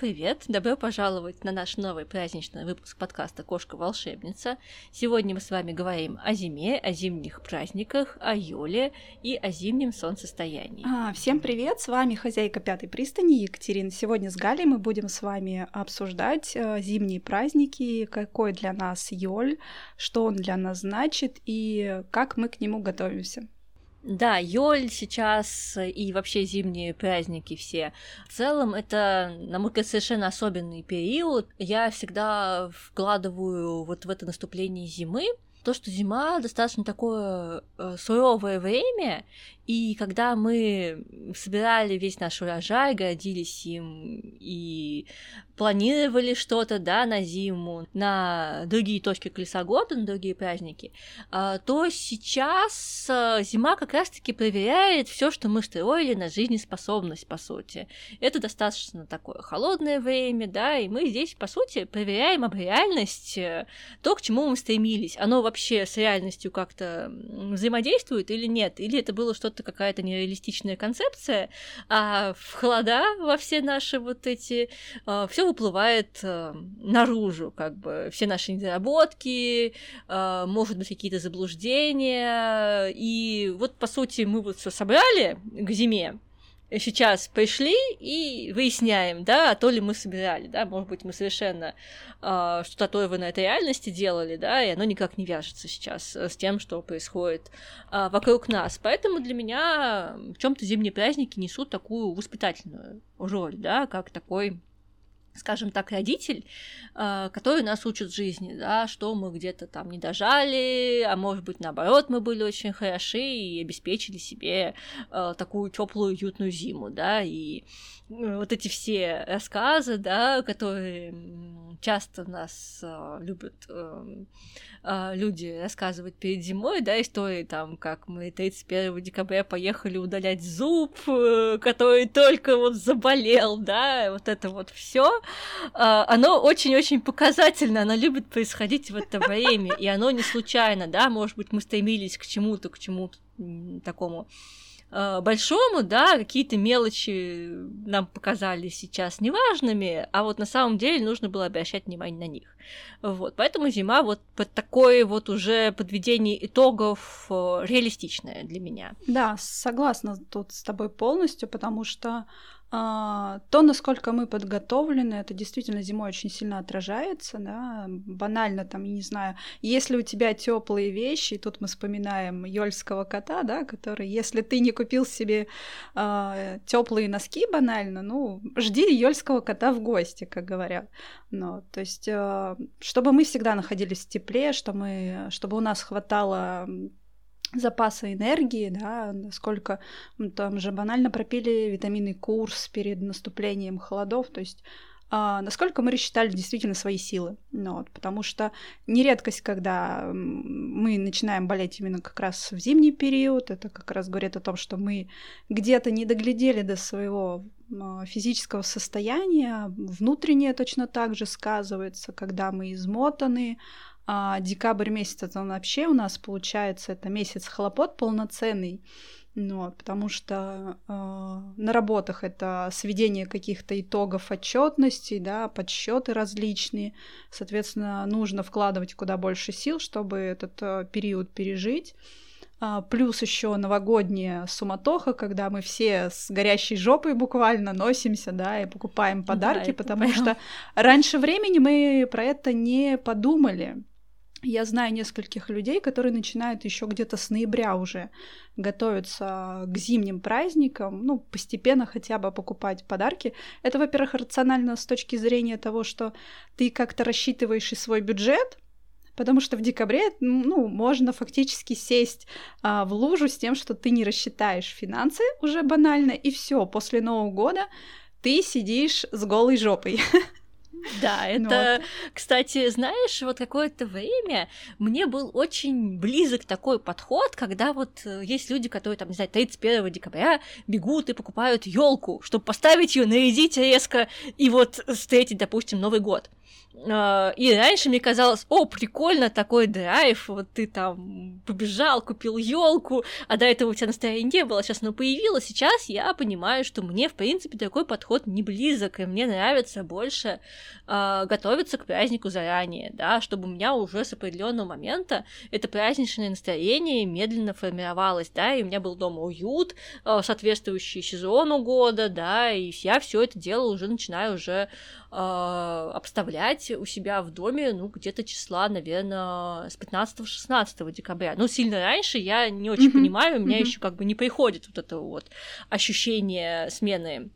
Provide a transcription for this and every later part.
Привет! Добро пожаловать на наш новый праздничный выпуск подкаста «Кошка-волшебница». Сегодня мы с вами говорим о зиме, о зимних праздниках, о Юле и о зимнем солнцестоянии. А, всем привет! С вами хозяйка пятой пристани Екатерина. Сегодня с Галей мы будем с вами обсуждать э, зимние праздники, какой для нас Йоль, что он для нас значит и как мы к нему готовимся. Да, Йоль сейчас и вообще зимние праздники все. В целом это, на мой взгляд, совершенно особенный период. Я всегда вкладываю вот в это наступление зимы, то, что зима достаточно такое э, суровое время, и когда мы собирали весь наш урожай, гордились им и планировали что-то, да, на зиму, на другие точки колеса года, на другие праздники, а, то сейчас а, зима как раз-таки проверяет все, что мы строили на жизнеспособность, по сути. Это достаточно такое холодное время, да, и мы здесь, по сути, проверяем об реальность, то, к чему мы стремились. Оно вообще с реальностью как-то взаимодействует или нет, или это было что-то просто какая-то нереалистичная концепция, а в холода во все наши вот эти а, все выплывает а, наружу, как бы. Все наши недоработки, а, может быть какие-то заблуждения, и вот по сути мы вот все собрали к зиме, сейчас пришли и выясняем, да, а то ли мы собирали, да, может быть, мы совершенно э, что-то оторванное от реальности делали, да, и оно никак не вяжется сейчас с тем, что происходит э, вокруг нас. Поэтому для меня в чем-то зимние праздники несут такую воспитательную роль, да, как такой скажем так, родитель, а, который нас учит жизни, да, что мы где-то там не дожали, а может быть, наоборот, мы были очень хороши и обеспечили себе а, такую теплую, уютную зиму, да, и вот эти все рассказы, да, которые часто нас uh, любят uh, люди рассказывать перед зимой, да, истории там, как мы 31 декабря поехали удалять зуб, э, который только вот заболел, да, вот это вот все, оно очень-очень показательно, оно любит происходить в это время, и оно не случайно, да, может быть, мы стремились к чему-то, к чему-то такому Э, большому, да, какие-то мелочи нам показались сейчас неважными, а вот на самом деле нужно было обращать внимание на них. Вот, поэтому зима вот под такое вот уже подведение итогов э, реалистичное для меня. Да, согласна тут с тобой полностью, потому что а, то, насколько мы подготовлены, это действительно зимой очень сильно отражается, да, банально там, я не знаю, если у тебя теплые вещи, и тут мы вспоминаем Йольского кота, да, который, если ты не купил себе э, теплые носки банально, ну, жди Йольского кота в гости, как говорят. Ну, то есть, э, чтобы мы всегда находились в тепле, что мы, чтобы у нас хватало запаса энергии, да, насколько там же банально пропили витаминный курс перед наступлением холодов, то есть а, насколько мы рассчитали действительно свои силы. Ну, вот, потому что нередкость, когда мы начинаем болеть именно как раз в зимний период, это как раз говорит о том, что мы где-то не доглядели до своего а, физического состояния, внутреннее точно так же сказывается, когда мы измотаны, а декабрь месяц это вообще у нас получается это месяц хлопот полноценный. Ну, потому что э, на работах это сведение каких-то итогов отчетности, да, подсчеты различные. Соответственно, нужно вкладывать куда больше сил, чтобы этот э, период пережить. А, плюс еще новогодняя суматоха, когда мы все с горящей жопой буквально носимся, да, и покупаем подарки, да, потому прям... что раньше времени мы про это не подумали. Я знаю нескольких людей, которые начинают еще где-то с ноября уже готовиться к зимним праздникам, ну, постепенно хотя бы покупать подарки. Это, во-первых, рационально с точки зрения того, что ты как-то рассчитываешь и свой бюджет, потому что в декабре, ну, можно фактически сесть а, в лужу с тем, что ты не рассчитаешь финансы уже банально, и все, после Нового года ты сидишь с голой жопой. Да, это, вот. кстати, знаешь, вот какое-то время мне был очень близок такой подход, когда вот э, есть люди, которые там, не знаю, 31 декабря бегут и покупают елку, чтобы поставить ее, нарядить резко и вот встретить, допустим, Новый год. А, и раньше мне казалось, о, прикольно, такой драйв, вот ты там побежал, купил елку, а до этого у тебя настроения не было, сейчас оно появилось, сейчас я понимаю, что мне, в принципе, такой подход не близок, и мне нравится больше э, готовиться к празднику заранее, да, чтобы у меня уже с определенного момента это праздничное настроение медленно формировалось, да, и у меня был дома уют, соответствующий сезону года, да, и я все это дело уже начинаю уже э, обставлять у себя в доме, ну, где-то числа, наверное, с 15-16 декабря. Ну, сильно раньше я не очень mm-hmm. понимаю, у меня mm-hmm. еще как бы не приходит вот это вот ощущение смены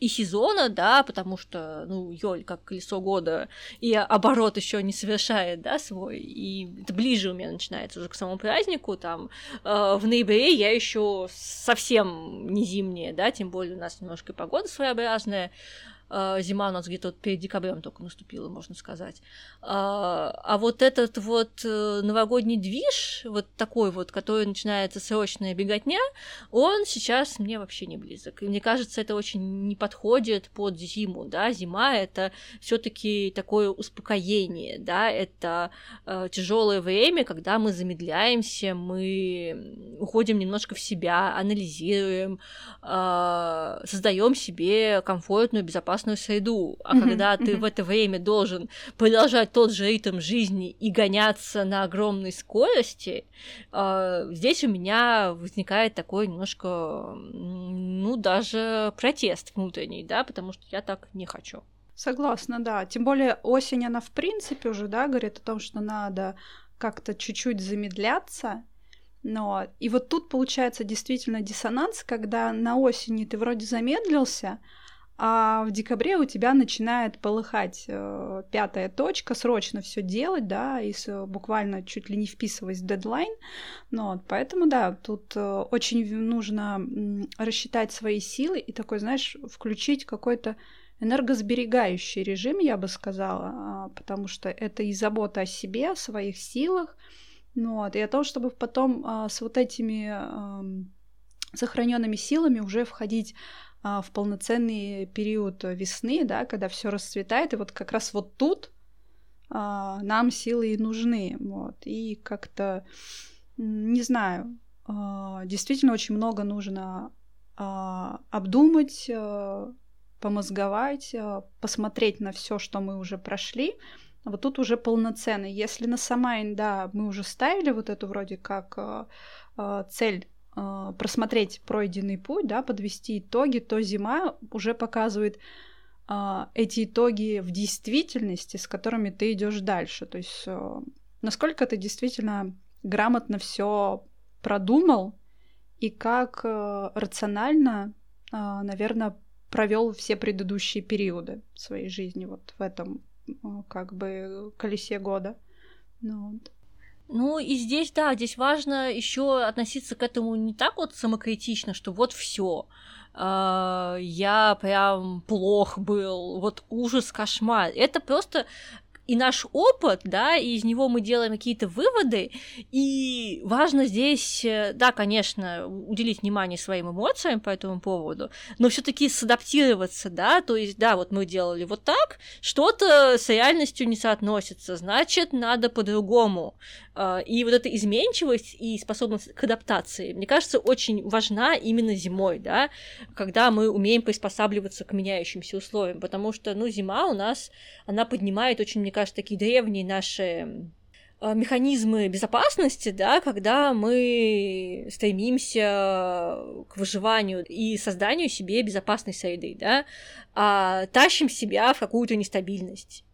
и сезона, да, потому что, ну, Йоль как колесо года, и оборот еще не совершает, да, свой, и это ближе у меня начинается уже к самому празднику, там, э, в ноябре я еще совсем не зимняя, да, тем более у нас немножко погода своеобразная, зима у нас где-то вот перед декабрем только наступила, можно сказать. А, а вот этот вот э, новогодний движ, вот такой вот, который начинается срочная беготня, он сейчас мне вообще не близок. И мне кажется, это очень не подходит под зиму, да, зима это все таки такое успокоение, да, это э, тяжелое время, когда мы замедляемся, мы уходим немножко в себя, анализируем, э, создаем себе комфортную, безопасную безопасную среду, а когда ты в это время должен продолжать тот же ритм жизни и гоняться на огромной скорости, э, здесь у меня возникает такой немножко, ну, даже протест внутренний, да, потому что я так не хочу. Согласна, да. Тем более осень, она в принципе уже, да, говорит о том, что надо как-то чуть-чуть замедляться, но и вот тут получается действительно диссонанс, когда на осени ты вроде замедлился, а в декабре у тебя начинает полыхать э, пятая точка, срочно все делать, да, и с, буквально чуть ли не вписываясь в дедлайн. Ну, вот, поэтому, да, тут э, очень нужно э, рассчитать свои силы и такой, знаешь, включить какой-то энергосберегающий режим, я бы сказала, э, потому что это и забота о себе, о своих силах, ну, вот, и о том, чтобы потом э, с вот этими э, сохраненными силами уже входить в полноценный период весны, да, когда все расцветает, и вот как раз вот тут а, нам силы и нужны, вот, и как-то, не знаю, а, действительно очень много нужно а, обдумать, а, помозговать, а, посмотреть на все, что мы уже прошли, вот тут уже полноценно. Если на Самайн, да, мы уже ставили вот эту вроде как а, а, цель э, просмотреть пройденный путь, да, подвести итоги, то зима уже показывает э, эти итоги в действительности, с которыми ты идешь дальше. То есть э, насколько ты действительно грамотно все продумал и как рационально, наверное, провел все предыдущие периоды своей жизни вот в этом как бы колесе года. Ну, вот. Ну и здесь, да, здесь важно еще относиться к этому не так вот самокритично, что вот все, Uh, я прям плох был, вот ужас, кошмар. Это просто и наш опыт, да, и из него мы делаем какие-то выводы, и важно здесь, э, да, конечно, уделить внимание своим эмоциям по этому поводу, но все таки садаптироваться, да, то есть, да, вот мы делали вот так, что-то с реальностью не соотносится, значит, надо по-другому. А, и вот эта изменчивость и способность к адаптации, мне кажется, очень важна именно зимой, да, когда мы умеем приспосабливаться к меняющимся условиям, потому что, ну, зима у нас, она поднимает очень, мне кажется, такие древние наши а, механизмы безопасности, да, когда мы стремимся к выживанию и созданию себе безопасной среды, да, а тащим себя в какую-то нестабильность.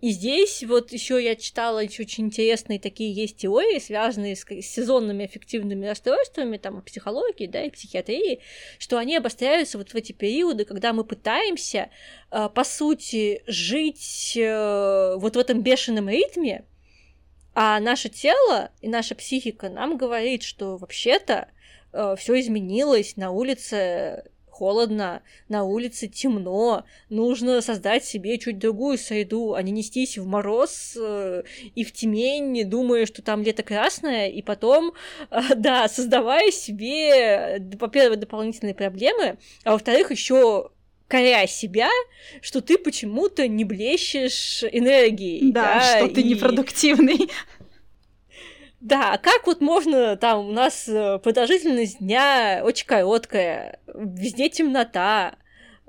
И здесь вот еще я читала еще очень интересные такие есть теории, связанные с сезонными эффективными расстройствами, там, психологии, да, и психиатрии, что они обостряются вот в эти периоды, когда мы пытаемся, э, по сути, жить э, вот в этом бешеном ритме, а наше тело и наша психика нам говорит, что вообще-то э, все изменилось, на улице холодно, на улице темно, нужно создать себе чуть другую среду, а не нестись в мороз э, и в темень, думая, что там лето красное, и потом, э, да, создавая себе, во-первых, дополнительные проблемы, а во-вторых, еще коря себя, что ты почему-то не блещешь энергией. Да, да что и... ты непродуктивный. Да, как вот можно, там, у нас э, продолжительность дня очень короткая, везде темнота,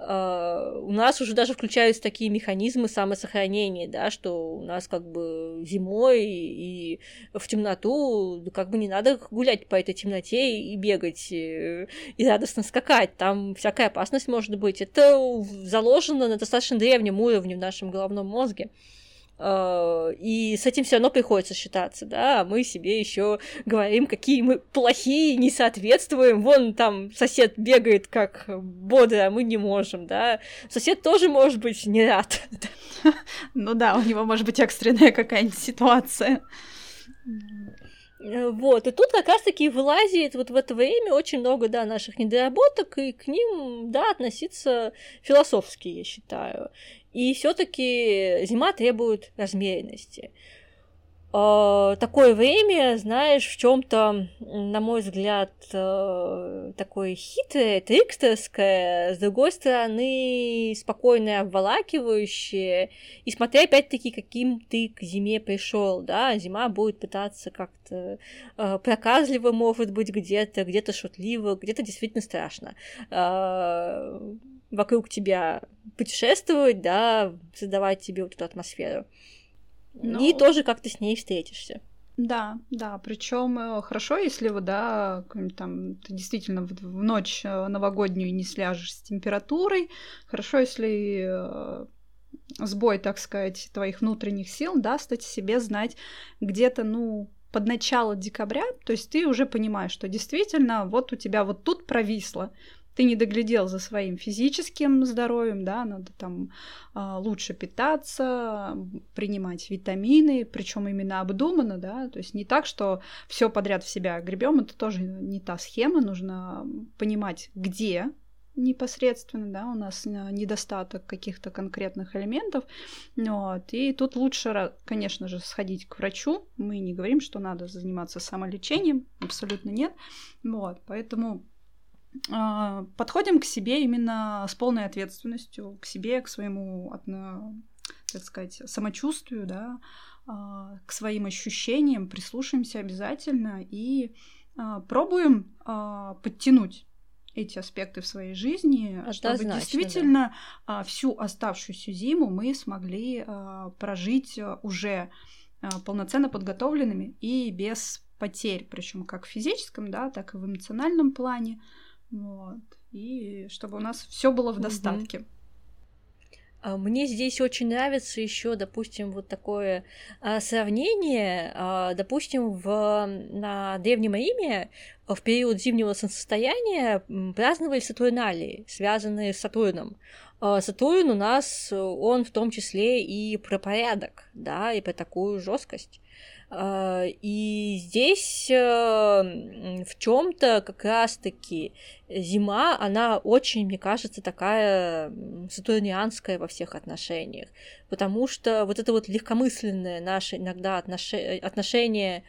Uh, у нас уже даже включаются такие механизмы самосохранения, да, что у нас как бы зимой и в темноту как бы не надо гулять по этой темноте и бегать э, и радостно скакать, там всякая опасность может быть. Это заложено на достаточно древнем уровне в нашем головном мозге. Э, и с этим все равно приходится считаться, да, а мы себе еще говорим, какие мы плохие, не соответствуем, вон там сосед бегает как бодро, а мы не можем, да, сосед тоже может быть не рад. Ну да, у него может быть экстренная какая-нибудь ситуация. Э, вот, и тут как раз-таки вылазит вот в это время очень много, да, наших недоработок, и к ним, да, относиться философски, я считаю. И все-таки зима требует размеренности. Uh, такое время, знаешь, в чем-то, на мой взгляд, uh, такое хитрое, трикстерское, с другой стороны, спокойное, обволакивающее, и смотря опять-таки, каким ты к зиме пришел, да, зима будет пытаться как-то uh, проказливо, может быть, где-то, где-то шутливо, где-то действительно страшно вокруг тебя путешествовать, да, создавать тебе вот эту атмосферу. Но... И тоже как то с ней встретишься. Да, да, причем э, хорошо, если вот, да, там ты действительно в, в ночь э, новогоднюю не сляжешь с температурой, хорошо, если э, сбой, так сказать, твоих внутренних сил даст себе знать где-то, ну, под начало декабря, то есть ты уже понимаешь, что действительно вот у тебя вот тут провисло, ты не доглядел за своим физическим здоровьем, да, надо там а, лучше питаться, принимать витамины, причем именно обдуманно, да, то есть не так, что все подряд в себя гребем, это тоже не та схема, нужно понимать, где непосредственно, да, у нас недостаток каких-то конкретных элементов, вот, и тут лучше, конечно же, сходить к врачу, мы не говорим, что надо заниматься самолечением, абсолютно нет, вот, поэтому подходим к себе именно с полной ответственностью, к себе, к своему, так сказать, самочувствию, да, а, к своим ощущениям, прислушаемся обязательно и а, пробуем подтянуть эти аспекты в своей жизни, Однозначно, чтобы действительно да. всю оставшуюся зиму мы смогли прожить уже полноценно подготовленными и без потерь, причем как в физическом, да, так и в эмоциональном плане. Вот. И чтобы у нас все было в достатке. А, мне здесь очень нравится еще, допустим, вот такое а, сравнение. А, допустим, в, на Древнем Риме в период зимнего солнцестояния праздновали Сатурналии, связанные с Сатурном. Сатурн у нас, он в том числе и про порядок, да, и про такую жесткость. А, и здесь э, в чем-то как раз-таки зима, она очень, мне кажется, такая сатурнианская во всех отношениях, потому что вот это вот легкомысленное наше иногда отношение а,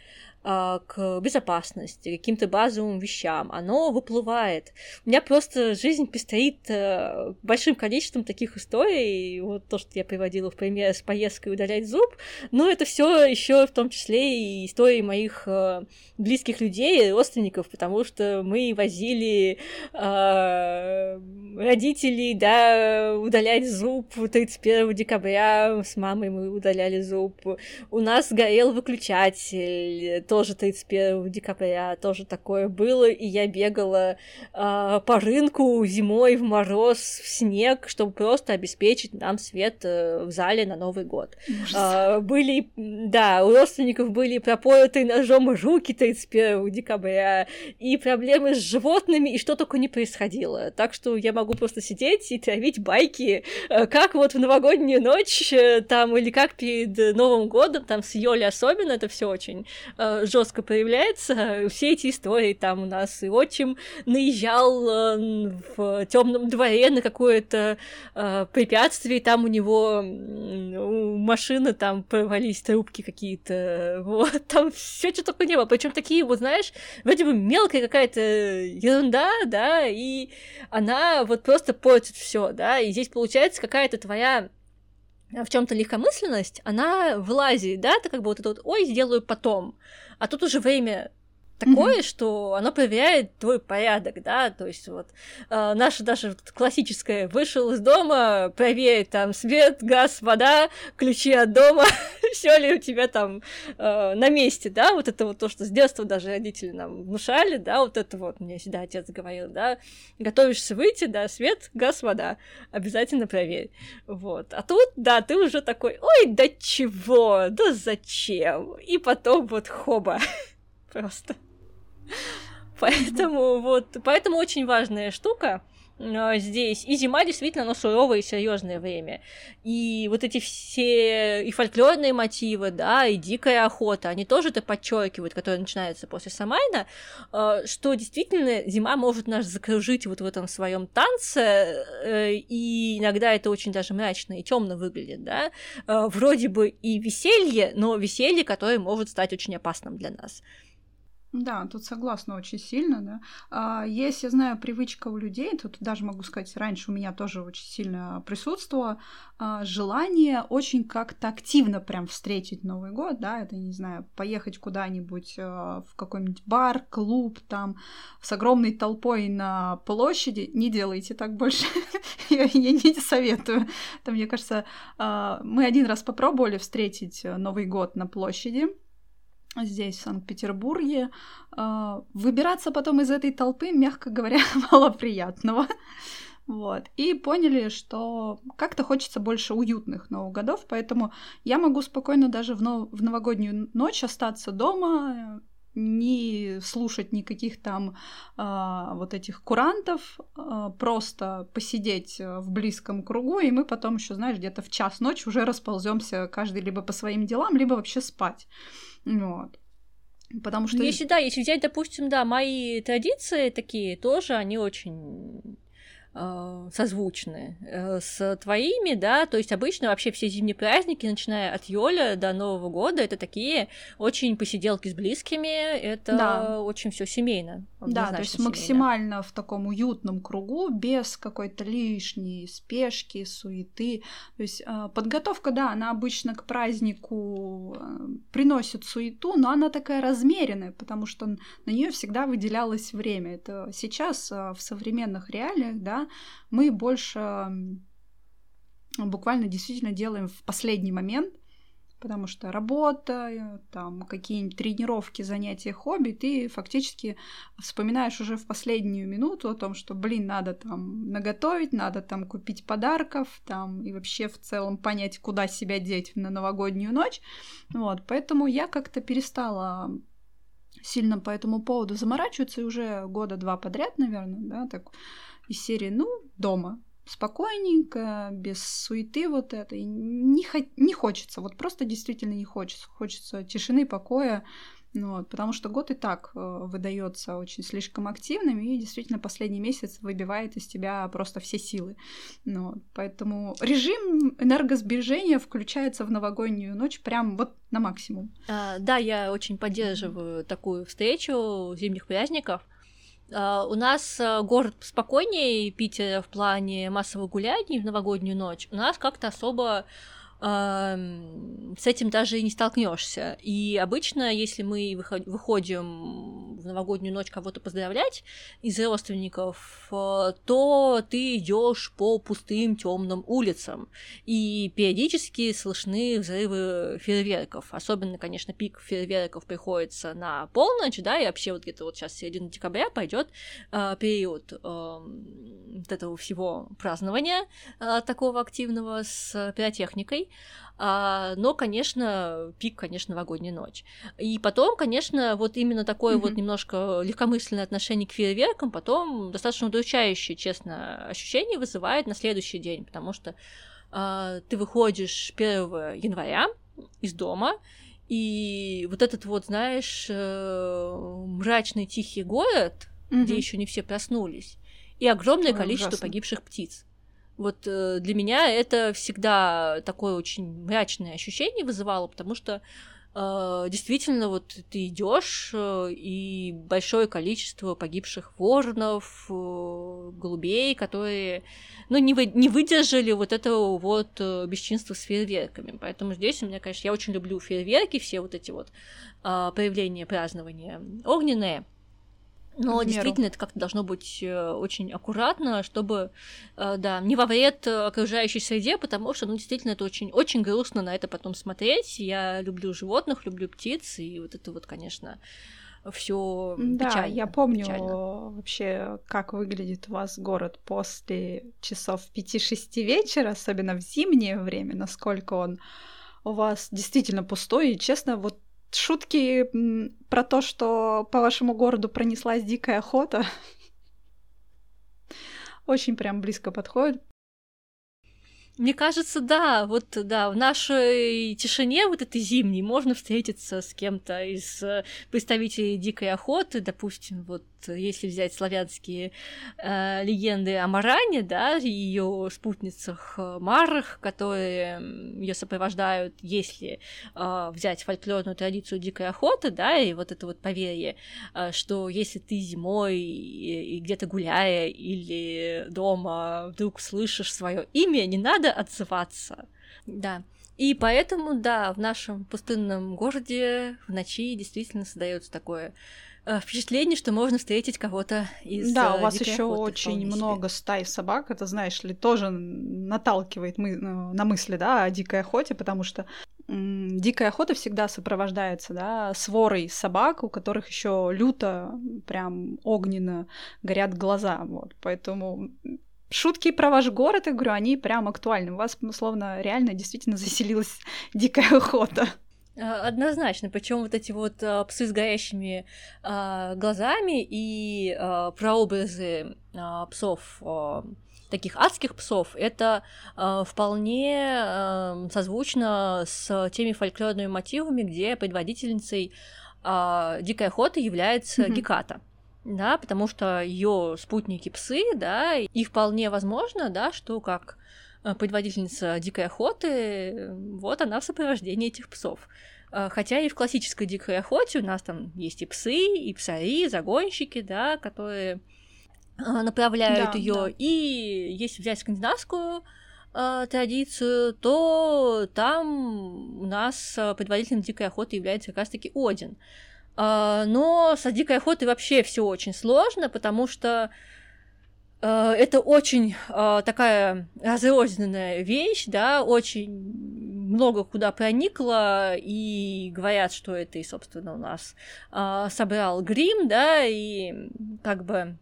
к безопасности, каким-то базовым вещам, оно выплывает. У меня просто жизнь пестрит э, большим количеством таких историй, вот то, что я приводила в пример с поездкой удалять зуб, но это все еще в том числе и истории моих э, близких людей, родственников, потому что мы возили э, родителей, да, удалять зуб 31 декабря, с мамой мы удаляли зуб, у нас горел выключатель, тоже 31 декабря тоже такое было, и я бегала э, по рынку зимой в мороз, в снег, чтобы просто обеспечить нам свет э, в зале на Новый год. Э, были, да, у родственников были пропороты ножом руки 31 декабря, и проблемы с животными, и что только не происходило. Так что я могу просто сидеть и травить байки, э, как вот в новогоднюю ночь, э, там, или как перед Новым годом, там, с Йоли особенно, это все очень э, жестко проявляется. Все эти истории там у нас и отчим наезжал э, в темном дворе на какое-то э, препятствие, там у него у машины там порвались трубки какие-то, вот, там все что только не было. Причем такие, вот знаешь, вроде бы мелкая какая-то ерунда, да, и она вот просто портит все, да, и здесь получается какая-то твоя в чем-то легкомысленность, она вылазит, да, ты как бы вот это вот, ой, сделаю потом, а тут уже время такое, mm-hmm. что оно проверяет твой порядок, да, то есть вот э, наше даже классическое вышел из дома, проверить там свет, газ, вода, ключи от дома, все ли у тебя там э, на месте, да, вот это вот то, что с детства даже родители нам внушали, да, вот это вот. Мне всегда отец говорил, да, готовишься выйти, да, свет, газ, вода, обязательно проверь, вот, а тут, да, ты уже такой, ой, да чего, да зачем, и потом вот хоба, просто. Поэтому вот, поэтому очень важная штука а, здесь. И зима действительно, оно суровое и серьезное время. И вот эти все и фольклорные мотивы, да, и дикая охота, они тоже это подчеркивают, которые начинаются после Самайна, а, что действительно зима может нас закружить вот в этом своем танце, э, и иногда это очень даже мрачно и темно выглядит, да. А, вроде бы и веселье, но веселье, которое может стать очень опасным для нас. Да, тут согласна очень сильно, да. А, есть, я знаю, привычка у людей, тут даже могу сказать, раньше у меня тоже очень сильно присутствовало а, желание очень как-то активно прям встретить Новый год, да, это, не знаю, поехать куда-нибудь а, в какой-нибудь бар, клуб, там, с огромной толпой на площади. Не делайте так больше, я не советую. Там, мне кажется, мы один раз попробовали встретить Новый год на площади, здесь, в Санкт-Петербурге. А, выбираться потом из этой толпы, мягко говоря, мало приятного. Вот. И поняли, что как-то хочется больше уютных Новых годов, поэтому я могу спокойно даже в, нов- в новогоднюю ночь остаться дома, не слушать никаких там а, вот этих курантов, а, просто посидеть в близком кругу, и мы потом еще, знаешь, где-то в час ночи уже располземся каждый либо по своим делам, либо вообще спать. Вот. Потому что... Ну, если да, если взять, допустим, да, мои традиции такие тоже, они очень э, созвучны э, с твоими, да, то есть обычно вообще все зимние праздники, начиная от Йоля до Нового года, это такие очень посиделки с близкими, это да. очень все семейно. Да, то есть семейно. максимально в таком уютном кругу, без какой-то лишней спешки, суеты. То есть э, подготовка, да, она обычно к празднику э, приносит суету, но она такая размеренная, потому что на нее всегда выделялось время. Это сейчас в современных реалиях, да, мы больше буквально действительно делаем в последний момент, потому что работа, там какие-нибудь тренировки, занятия, хобби, ты фактически вспоминаешь уже в последнюю минуту о том, что, блин, надо там наготовить, надо там купить подарков, там и вообще в целом понять, куда себя деть на новогоднюю ночь. Вот, поэтому я как-то перестала сильно по этому поводу заморачиваться, и уже года два подряд, наверное, да, так из серии, ну, дома, спокойненько, без суеты вот этой. Не, хо- не хочется, вот просто действительно не хочется. Хочется тишины, покоя, ну, вот, потому что год и так э, выдается очень слишком активным, и действительно последний месяц выбивает из тебя просто все силы. Ну, вот, поэтому режим энергосбережения включается в новогоднюю ночь прям вот на максимум. А, да, я очень поддерживаю такую встречу зимних праздников. Uh, у нас uh, город спокойнее Питер в плане массовых гуляний в новогоднюю ночь. У нас как-то особо с этим даже и не столкнешься. И обычно, если мы выходим в новогоднюю ночь кого-то поздравлять из родственников, э, то ты идешь по пустым темным улицам. И периодически слышны взрывы фейерверков. Особенно, конечно, пик фейерверков приходится на полночь, да, и вообще вот где-то вот сейчас середина декабря пойдет э, период э, вот этого всего празднования э, такого активного с пиротехникой. А, но, конечно, пик, конечно, новогодняя ночь. И потом, конечно, вот именно такое mm-hmm. вот немножко легкомысленное отношение к фейерверкам потом достаточно удручающее, честно, ощущение вызывает на следующий день, потому что а, ты выходишь 1 января из дома, И вот этот вот, знаешь, э, мрачный тихий город, угу. где еще не все проснулись, и огромное количество ужасно. погибших птиц. Вот э, для меня это всегда такое очень мрачное ощущение вызывало, потому что э, действительно вот ты идешь э, и большое количество погибших воронов, э, голубей, которые ну, не, вы, не выдержали вот этого вот э, бесчинства с фейерверками. Поэтому здесь у меня, конечно, я очень люблю фейерверки, все вот эти вот э, проявления празднования огненные. Но действительно это как-то должно быть э, очень аккуратно, чтобы, э, да, не во вред окружающей среде, потому что, ну, действительно, это очень, очень грустно на это потом смотреть. Я люблю животных, люблю птиц, и вот это вот, конечно, все да, печально. я помню печально. вообще, как выглядит у вас город после часов 5-6 вечера, особенно в зимнее время, насколько он у вас действительно пустой. И честно, вот шутки про то, что по вашему городу пронеслась дикая охота, очень прям близко подходит. Мне кажется, да, вот да, в нашей тишине вот этой зимней можно встретиться с кем-то из э, представителей дикой охоты, допустим, вот если взять славянские э, легенды о Маране, да, и ее спутницах э, Марах, которые ее сопровождают, если э, взять фольклорную традицию дикой охоты, да, и вот это вот поверье, э, что если ты зимой и, и где-то гуляя или дома вдруг слышишь свое имя, не надо отзываться. Да. И поэтому, да, в нашем пустынном городе в ночи действительно создается такое Э, впечатление, что можно встретить кого-то из Да, у э, вас еще очень много стай собак, это, знаешь ли, тоже наталкивает мы, ну, на мысли, да, о дикой охоте, потому что дикая охота всегда сопровождается, да, сворой собак, у которых еще люто, прям огненно горят глаза, вот, поэтому шутки про ваш город, я говорю, они прям актуальны. У вас, словно, реально действительно заселилась дикая охота. А, однозначно, причем вот эти вот а, псы с горящими а, глазами и а, прообразы а, псов, а, таких адских псов, это а, вполне а, созвучно с теми фольклорными мотивами, где предводительницей а, дикой охоты является mm-hmm. Геката да, потому что ее спутники псы, да, и вполне возможно, да, что как предводительница дикой охоты, вот она в сопровождении этих псов. Э, хотя и в классической дикой охоте у нас там есть и псы, и псари, загонщики, да, которые э, направляют да, ее. Да. И если взять скандинавскую э, традицию, то там у нас предводителем дикой охоты является как раз-таки Один. Э, но с дикой охотой вообще все очень сложно, потому что Э, это очень э, такая разрозненная вещь, да, очень много куда проникло, и говорят, что это и, собственно, у нас э, собрал Грим, да, и как бы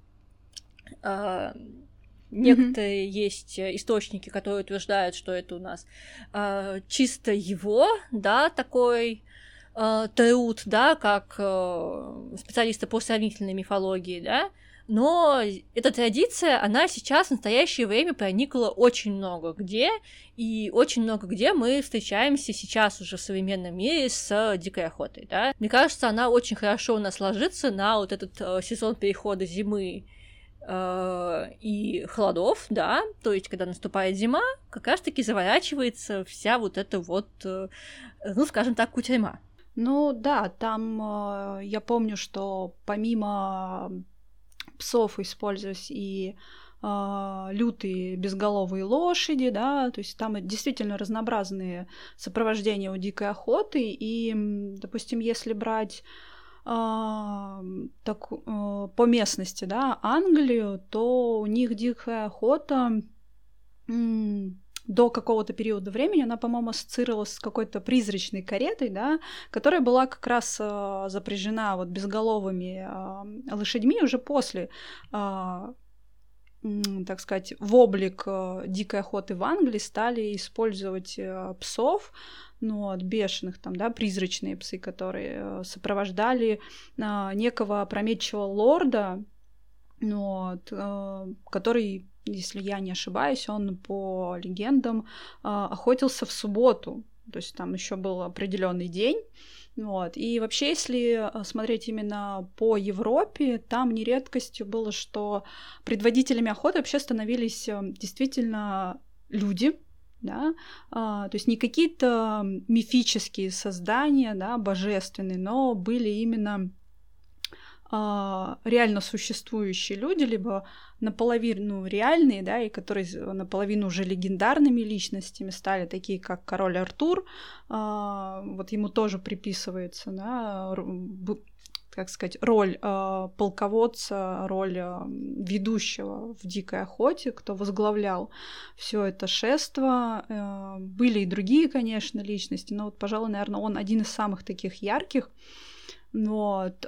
некоторые mm-hmm. есть источники, которые утверждают, что это у нас чисто его, да, такой труд, да, как специалиста по сравнительной мифологии, да, но эта традиция, она сейчас в настоящее время проникла очень много где, и очень много где мы встречаемся сейчас уже в современном мире с дикой охотой, да. Мне кажется, она очень хорошо у нас ложится на вот этот э, сезон перехода зимы э, и холодов, да, то есть когда наступает зима, как раз-таки заворачивается вся вот эта вот, э, ну, скажем так, кутерьма. Ну да, там э, я помню, что помимо псов использовать и э, лютые безголовые лошади, да, то есть там действительно разнообразные сопровождения у дикой охоты, и, допустим, если брать э, так, э, по местности, да, Англию, то у них дикая охота до какого-то периода времени она, по-моему, ассоциировалась с какой-то призрачной каретой, да, которая была как раз э, запряжена вот безголовыми э, лошадьми уже после э, так сказать, в облик э, дикой охоты в Англии стали использовать э, псов, ну, от бешеных, там, да, призрачные псы, которые э, сопровождали некого опрометчивого лорда, ну, вот, который если я не ошибаюсь, он по легендам а, охотился в субботу. То есть там еще был определенный день. Вот. И вообще, если э, смотреть именно по Европе, там нередкостью было, что предводителями охоты вообще становились э, действительно люди, да, а, то есть не какие-то мифические создания, да, божественные, но были именно а, реально существующие люди, либо наполовину реальные, да, и которые наполовину уже легендарными личностями стали, такие как король Артур, а, вот ему тоже приписывается, да, как сказать, роль э, полководца, роль ведущего в дикой охоте, кто возглавлял все это шество. Э, были и другие, конечно, личности, но вот, пожалуй, наверное, он один из самых таких ярких. Вот.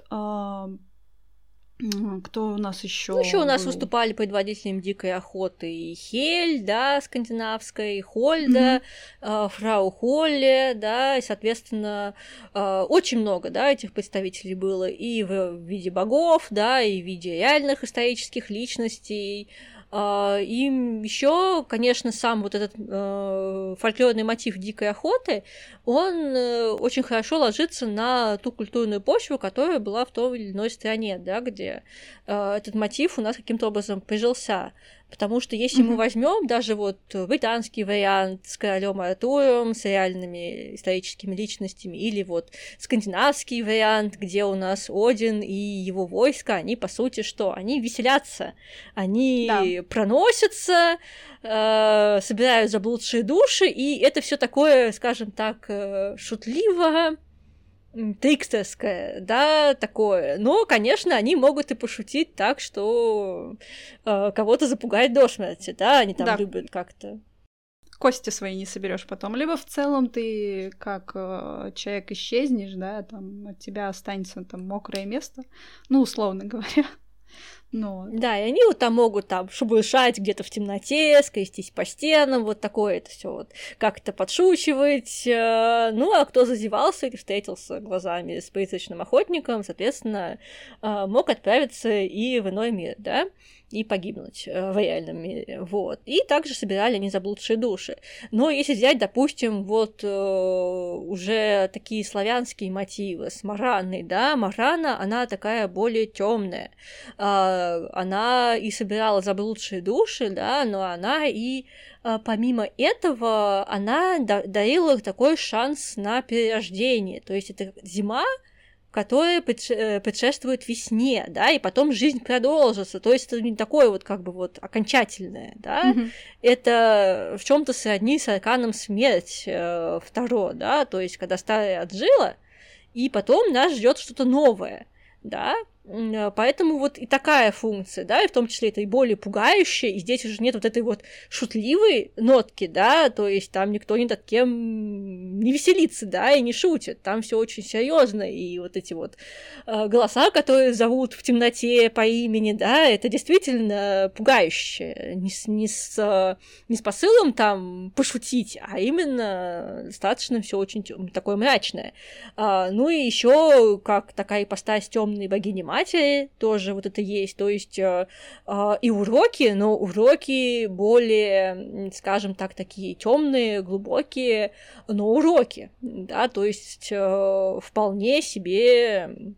Кто у нас еще? Ну, еще у нас выступали предводителем дикой охоты и Хель, да, скандинавской, Хольда, mm-hmm. э, Фрау Холле, да, и, соответственно, э, очень много, да, этих представителей было и в виде богов, да, и в виде реальных исторических личностей, и еще, конечно, сам вот этот э, фольклорный мотив дикой охоты, он э, очень хорошо ложится на ту культурную почву, которая была в той или иной стране, да, где э, этот мотив у нас каким-то образом прижился. Потому что если mm-hmm. мы возьмем даже вот британский вариант с королем Артуром, с реальными историческими личностями, или вот скандинавский вариант, где у нас Один и его войска, они по сути что? Они веселятся, они да. проносятся, э, собирают заблудшие души, и это все такое, скажем так, э, шутливо, трикстерское, да, такое. Но, конечно, они могут и пошутить так, что э, кого-то запугать до смерти, да, они там да. любят как-то. Кости свои не соберешь потом. Либо в целом ты как э, человек исчезнешь, да, там от тебя останется там мокрое место, ну, условно говоря. Ну. Да, и они вот там могут там шебуршать где-то в темноте, скрестись по стенам, вот такое это все вот как-то подшучивать. Э, ну, а кто зазевался или встретился глазами с призрачным охотником, соответственно, э, мог отправиться и в иной мир, да и погибнуть э, в реальном мире. Вот. И также собирали они заблудшие души. Но если взять, допустим, вот э, уже такие славянские мотивы с Мараной, да, Марана, она такая более темная. Э, она и собирала заблудшие души, да, но она и э, помимо этого, она дарила такой шанс на перерождение. То есть это зима, которые э, предшествуют весне, да, и потом жизнь продолжится. То есть это не такое вот как бы вот окончательное, да. Mm-hmm. Это в чем то сродни с арканом смерть э, второ, да, то есть когда старая отжила, и потом нас ждет что-то новое, да. Э, поэтому вот и такая функция, да, и в том числе это и более пугающая, и здесь уже нет вот этой вот шутливой нотки, да, то есть там никто ни над кем не веселится, да, и не шутит, там все очень серьезно, и вот эти вот э, голоса, которые зовут в темноте по имени, да, это действительно пугающе, не с, не с, э, не с посылом там пошутить, а именно достаточно все очень такое мрачное. А, ну и еще как такая ипостась темной богини матери тоже вот это есть, то есть э, э, и уроки, но уроки более, скажем так, такие темные, глубокие, но уроки, да, то есть э, вполне себе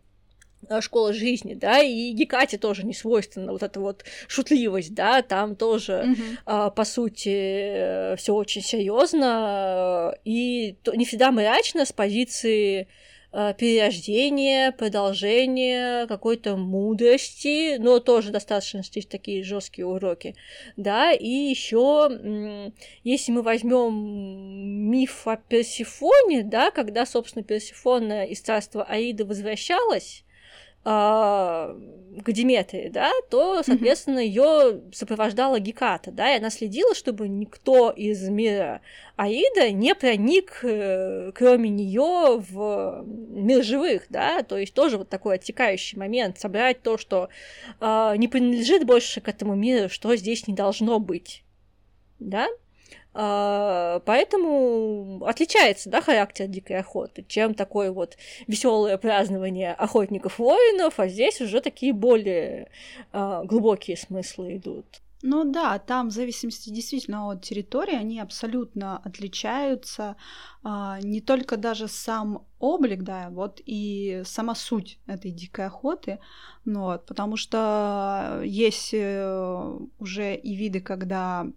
э, школа жизни, да, и Гекате тоже не свойственна вот эта вот шутливость, да, там тоже, mm-hmm. а, по сути, все очень серьезно и не всегда мрачно с позиции Э, перерождение, продолжение какой-то мудрости, но тоже достаточно здесь такие жесткие уроки, да, и еще, если мы возьмем миф о Персифоне, да, когда, собственно, Персифона из царства Аида возвращалась, к Диметрии, да, то, соответственно, ее сопровождала Геката, да, и она следила, чтобы никто из мира Аида не проник, э, кроме нее, в мир живых, да, то есть тоже вот такой оттекающий момент, собрать то, что э, не принадлежит больше к этому миру, что здесь не должно быть, да, а, поэтому отличается, да, характер дикой охоты, чем такое вот веселое празднование охотников-воинов, а здесь уже такие более а, глубокие смыслы идут. Ну да, там в зависимости действительно от территории они абсолютно отличаются. А, не только даже сам облик, да, вот и сама суть этой дикой охоты, ну, вот, потому что есть э, уже и виды, когда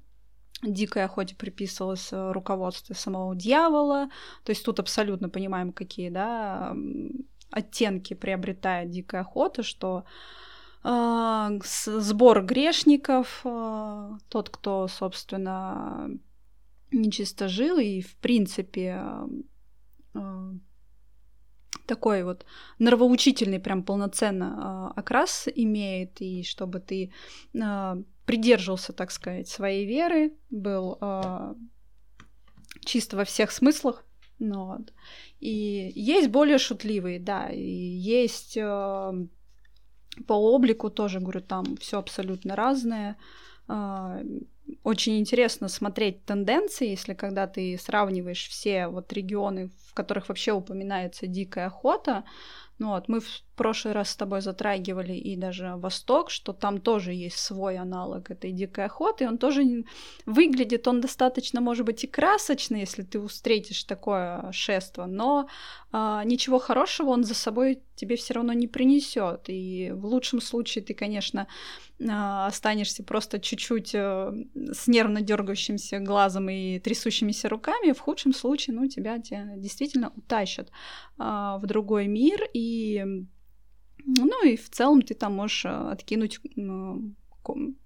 дикой охоте приписывалось руководство самого дьявола, то есть тут абсолютно понимаем, какие, да, оттенки приобретает дикая охота, что а, сбор грешников, а, тот, кто, собственно, нечисто жил и, в принципе, а, такой вот нравоучительный прям полноценно окрас имеет, и чтобы ты придерживался, так сказать, своей веры, был чисто во всех смыслах, ну, вот. И есть более шутливые, да, и есть по облику тоже, говорю, там все абсолютно разное. А, очень интересно смотреть тенденции, если когда ты сравниваешь все вот регионы, в которых вообще упоминается дикая охота, ну вот, мы в прошлый раз с тобой затрагивали и даже Восток, что там тоже есть свой аналог этой дикой охоты, и он тоже выглядит, он достаточно, может быть, и красочный, если ты встретишь такое шество, но а, ничего хорошего он за собой тебе все равно не принесет. И в лучшем случае ты, конечно, а, останешься просто чуть-чуть а, с нервно дергающимся глазом и трясущимися руками, в худшем случае, ну, тебя, тебя действительно утащат а, в другой мир, и ну и в целом ты там можешь а, откинуть ну,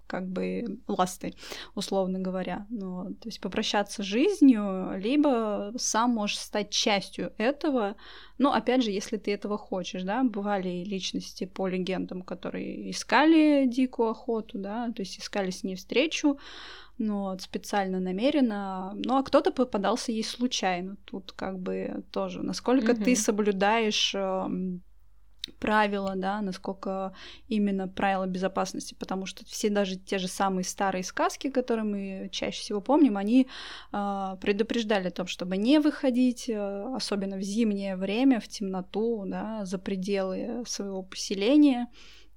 как бы ласты, условно говоря. Ну, то есть попрощаться с жизнью, либо сам можешь стать частью этого. Но опять же, если ты этого хочешь, да, бывали личности по легендам, которые искали дикую охоту, да, то есть искали с ней встречу, ну, вот, специально, намеренно, ну, а кто-то попадался ей случайно. Тут как бы тоже, насколько mm-hmm. ты соблюдаешь правила, да, насколько именно правила безопасности, потому что все даже те же самые старые сказки, которые мы чаще всего помним, они э, предупреждали о том, чтобы не выходить, э, особенно в зимнее время, в темноту, да, за пределы своего поселения,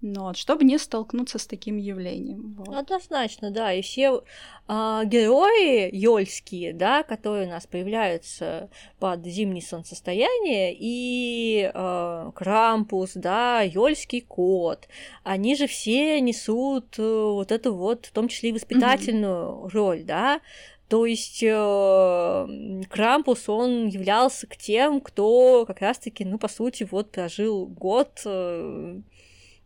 ну, вот, чтобы не столкнуться с таким явлением. Вот. Однозначно, да. И все э, герои ёльские, да, которые у нас появляются под зимнее солнцестояние, и э, Крампус, да, ёльский кот, они же все несут э, вот эту вот, в том числе и воспитательную mm-hmm. роль, да, то есть э, Крампус, он являлся к тем, кто как раз-таки, ну, по сути, вот прожил год э,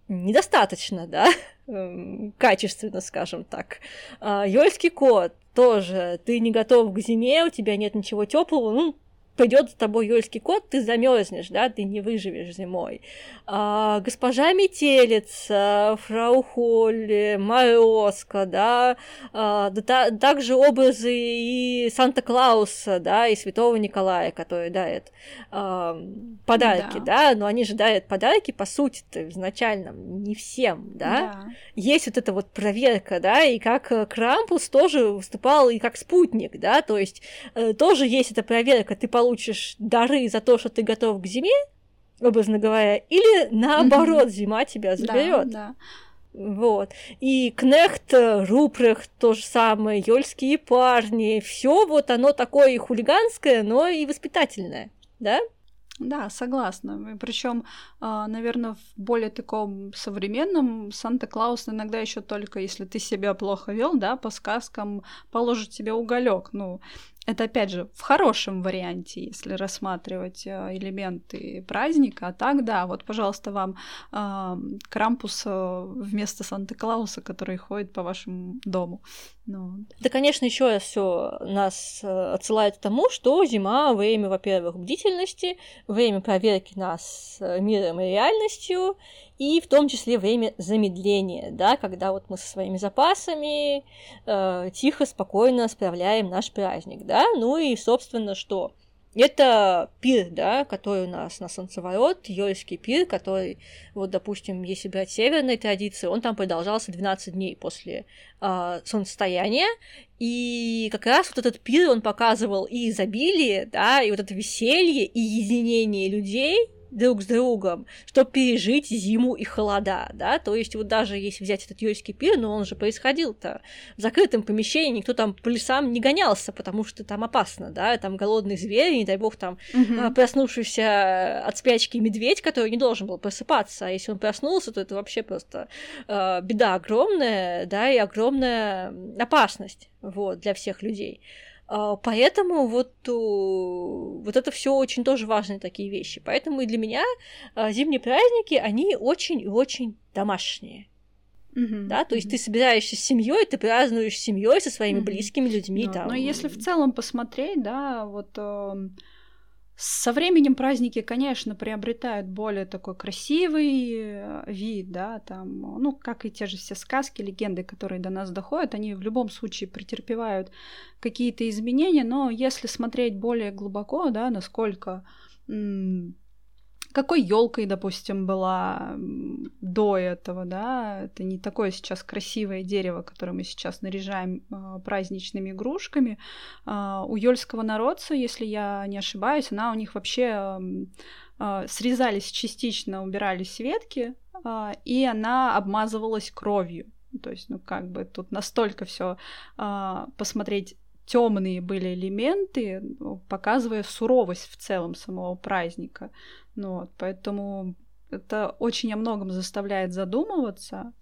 недостаточно, да, эм, качественно, скажем так. А, Ёльский кот тоже, ты не готов к зиме, у тебя нет ничего теплого, ну, пойдет за тобой юрский кот, ты замерзнешь, да, ты не выживешь зимой. А, госпожа Метелица, Фрау Холли, Морозко, да, а, да та, также образы и Санта-Клауса, да, и Святого Николая, который дарит а, подарки, да. да, но они же дарят подарки, по сути-то, изначально не всем, да? да. Есть вот эта вот проверка, да, и как Крампус тоже выступал и как спутник, да, то есть э, тоже есть эта проверка, ты получишь получишь дары за то, что ты готов к зиме, образно говоря, или наоборот, зима тебя заберет. Да, да. Вот. И Кнехт, Рупрехт, то же самое, Ёльские парни, все вот оно такое и хулиганское, но и воспитательное, да? Да, согласна. Причем, а, наверное, в более таком современном Санта-Клаус иногда еще только, если ты себя плохо вел, да, по сказкам положит тебе уголек. Ну, это опять же в хорошем варианте, если рассматривать э, элементы праздника. А так, да, вот, пожалуйста, вам э, Крампус вместо Санта-Клауса, который ходит по вашему дому. Ну. Да, конечно, еще все нас э, отсылает к тому, что зима время, во-первых, бдительности, время проверки нас э, миром и реальностью, и в том числе время замедления, да, когда вот мы со своими запасами э, тихо, спокойно справляем наш праздник, да, ну и, собственно, что? Это пир, да, который у нас на Солнцеворот, Йольский пир, который, вот, допустим, если брать северные традиции, он там продолжался 12 дней после э, солнцестояния, и как раз вот этот пир, он показывал и изобилие, да, и вот это веселье, и единение людей, друг с другом, чтобы пережить зиму и холода, да, то есть вот даже если взять этот юрийский пир, но он же происходил-то в закрытом помещении, никто там по лесам не гонялся, потому что там опасно, да, там голодный зверь, не дай бог там угу. проснувшийся от спячки медведь, который не должен был просыпаться, а если он проснулся, то это вообще просто э, беда огромная, да, и огромная опасность, вот, для всех людей. А, поэтому вот, вот это все очень тоже важные такие вещи. Поэтому и для меня а, зимние праздники, они очень и очень домашние. Mm-hmm. Да, то есть mm-hmm. ты собираешься с семьей, ты празднуешь с семьей со своими mm-hmm. близкими людьми. No, там. Но если в целом посмотреть, да, вот э, со временем праздники, конечно, приобретают более такой красивый э, вид, да, там, ну, как и те же все сказки, легенды, которые до нас доходят, они в любом случае претерпевают какие-то изменения, но если смотреть более глубоко, да, насколько какой елкой, допустим, была до этого, да, это не такое сейчас красивое дерево, которое мы сейчас наряжаем э, праздничными игрушками. Э, у ёльского народца, если я не ошибаюсь, она у них вообще э, срезались частично, убирались ветки, и она обмазывалась кровью. То есть, ну, как бы тут настолько все посмотреть темные были элементы, показывая суровость в целом самого праздника. Ну, вот, поэтому это очень о многом заставляет задумываться.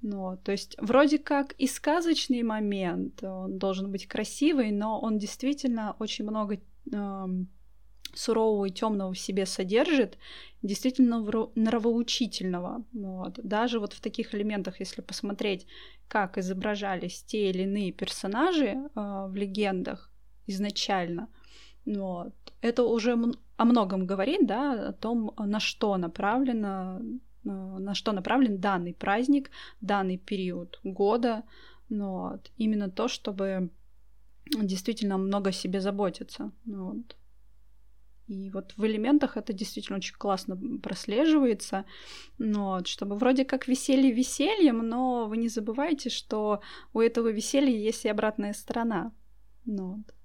Ну, то есть вроде как и сказочный момент, он должен быть красивый, но он действительно очень много э, сурового и темного в себе содержит, действительно нравоучительного. Вот. Даже вот в таких элементах, если посмотреть, как изображались те или иные персонажи э, в легендах изначально, вот, это уже о многом говорит, да, о том, на что направлено, э, на что направлен данный праздник, данный период года. Вот. Именно то, чтобы действительно много о себе заботиться. Вот. И вот в элементах это действительно очень классно прослеживается. Ну вот, чтобы вроде как веселье весельем, но вы не забывайте, что у этого веселья есть и обратная сторона. Ну вот.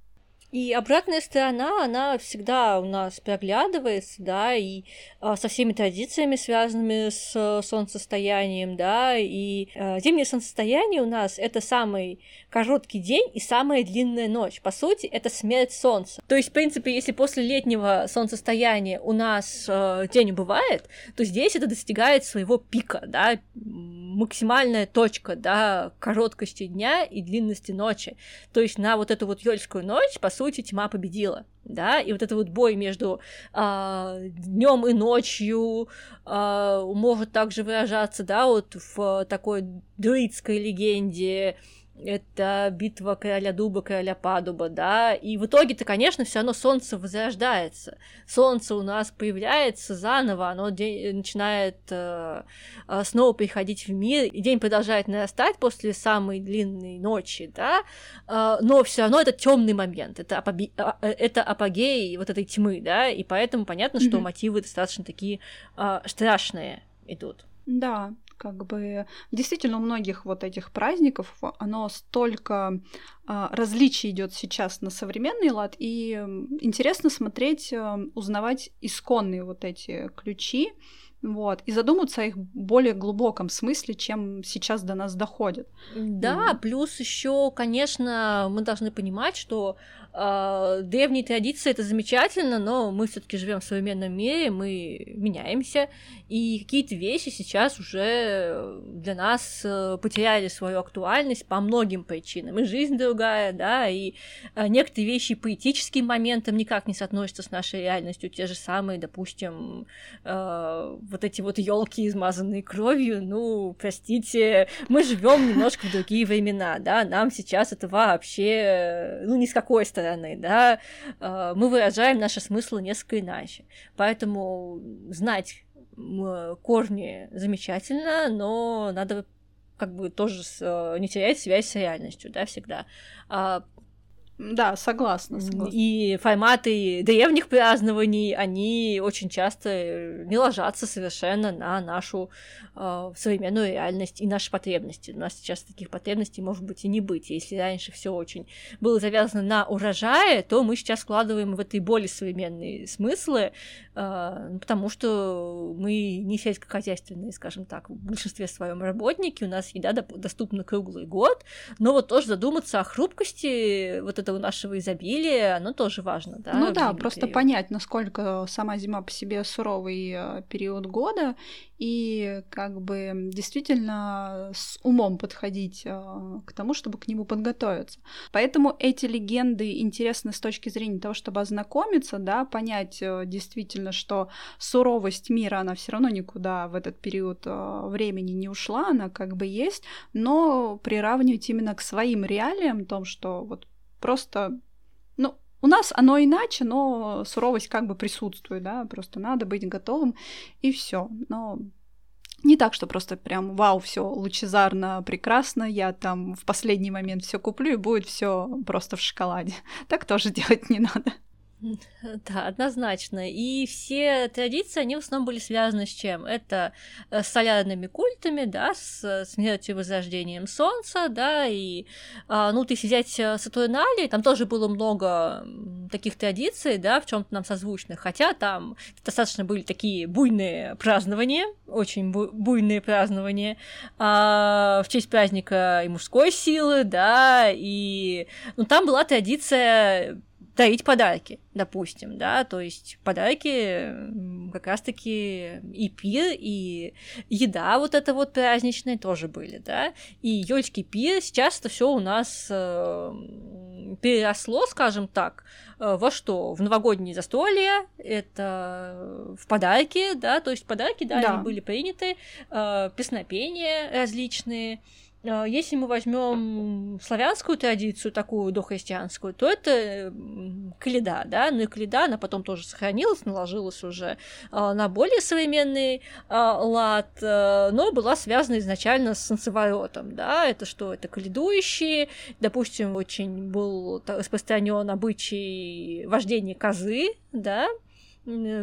И обратная сторона, она всегда у нас проглядывается, да, и а, со всеми традициями, связанными с солнцестоянием, да, и а, зимнее солнцестояние у нас это самый короткий день и самая длинная ночь. По сути, это смерть солнца. То есть, в принципе, если после летнего солнцестояния у нас а, день убывает, то здесь это достигает своего пика, да, максимальная точка, да, короткости дня и длинности ночи. То есть на вот эту вот ёльскую ночь, по сути, тьма победила, да, и вот этот вот бой между а, днем и ночью а, может также выражаться, да, вот в такой друидской легенде, это битва короля дуба, короля падуба, да, и в итоге-то, конечно, все равно солнце возрождается. Солнце у нас появляется заново, оно день, начинает э, э, снова приходить в мир, и день продолжает нарастать после самой длинной ночи, да, э, но все равно это темный момент, это, апоби... А, э, это апогей вот этой тьмы, да, и поэтому понятно, mm-hmm. что мотивы достаточно такие э, страшные идут. Да, как бы действительно у многих вот этих праздников оно столько а, различий идет сейчас на современный лад, и интересно смотреть, э, узнавать исконные вот эти ключи, вот, и задуматься о их более глубоком смысле, чем сейчас до нас доходит. Да, mm. плюс еще, конечно, мы должны понимать, что э, древние традиции это замечательно, но мы все-таки живем в современном мире, мы меняемся, и какие-то вещи сейчас уже для нас э, потеряли свою актуальность по многим причинам. И жизнь другая, да, и э, некоторые вещи по этическим моментам никак не соотносятся с нашей реальностью, те же самые, допустим, э, вот эти вот елки, измазанные кровью, ну, простите, мы живем немножко в другие времена, да, нам сейчас это вообще, ну, ни с какой стороны, да, э, мы выражаем наши смыслы несколько иначе. Поэтому знать корни замечательно, но надо как бы тоже с, не терять связь с реальностью, да, всегда. А Да, согласна, согласна. И форматы древних празднований, они очень часто не ложатся совершенно на нашу э, современную реальность и наши потребности. У нас сейчас таких потребностей может быть и не быть. Если раньше все очень было завязано на урожае, то мы сейчас вкладываем в это и более современные смыслы, э, потому что мы не сельскохозяйственные, скажем так, в большинстве своем работники, у нас еда доступна круглый год, но вот тоже задуматься о хрупкости вот этого нашего изобилия, оно тоже важно, да? Ну да, просто период. понять, насколько сама зима по себе суровый э, период года, и как бы действительно с умом подходить э, к тому, чтобы к нему подготовиться. Поэтому эти легенды интересны с точки зрения того, чтобы ознакомиться, да, понять э, действительно, что суровость мира, она все равно никуда в этот период времени не ушла, она как бы есть, но приравнивать именно к своим реалиям, том, что вот просто, ну, у нас оно иначе, но суровость как бы присутствует, да, просто надо быть готовым, и все. Но не так, что просто прям вау, все лучезарно, прекрасно, я там в последний момент все куплю и будет все просто в шоколаде. Так тоже делать не надо. Да, однозначно. И все традиции, они в основном были связаны с чем? Это э, с солярными культами, да, с смертью и возрождением солнца, да, и, а, ну, ты взять э, Сатурналии, там тоже было много таких традиций, да, в чем то нам созвучных, хотя там достаточно были такие буйные празднования, очень буйные празднования а, в честь праздника и мужской силы, да, и, ну, там была традиция дарить подарки, допустим, да, то есть подарки как раз-таки и пир, и еда вот эта вот праздничная тоже были, да, и елочки пир, сейчас это все у нас э, переросло, скажем так, э, во что? В новогодние застолья, это в подарки, да, то есть подарки, да, да. они были приняты, э, песнопения различные, если мы возьмем славянскую традицию, такую дохристианскую, то это кледа, да, ну и кледа, она потом тоже сохранилась, наложилась уже а, на более современный а, лад, но была связана изначально с солнцеворотом, да, это что, это кледующие, допустим, очень был распространен обычай вождения козы, да,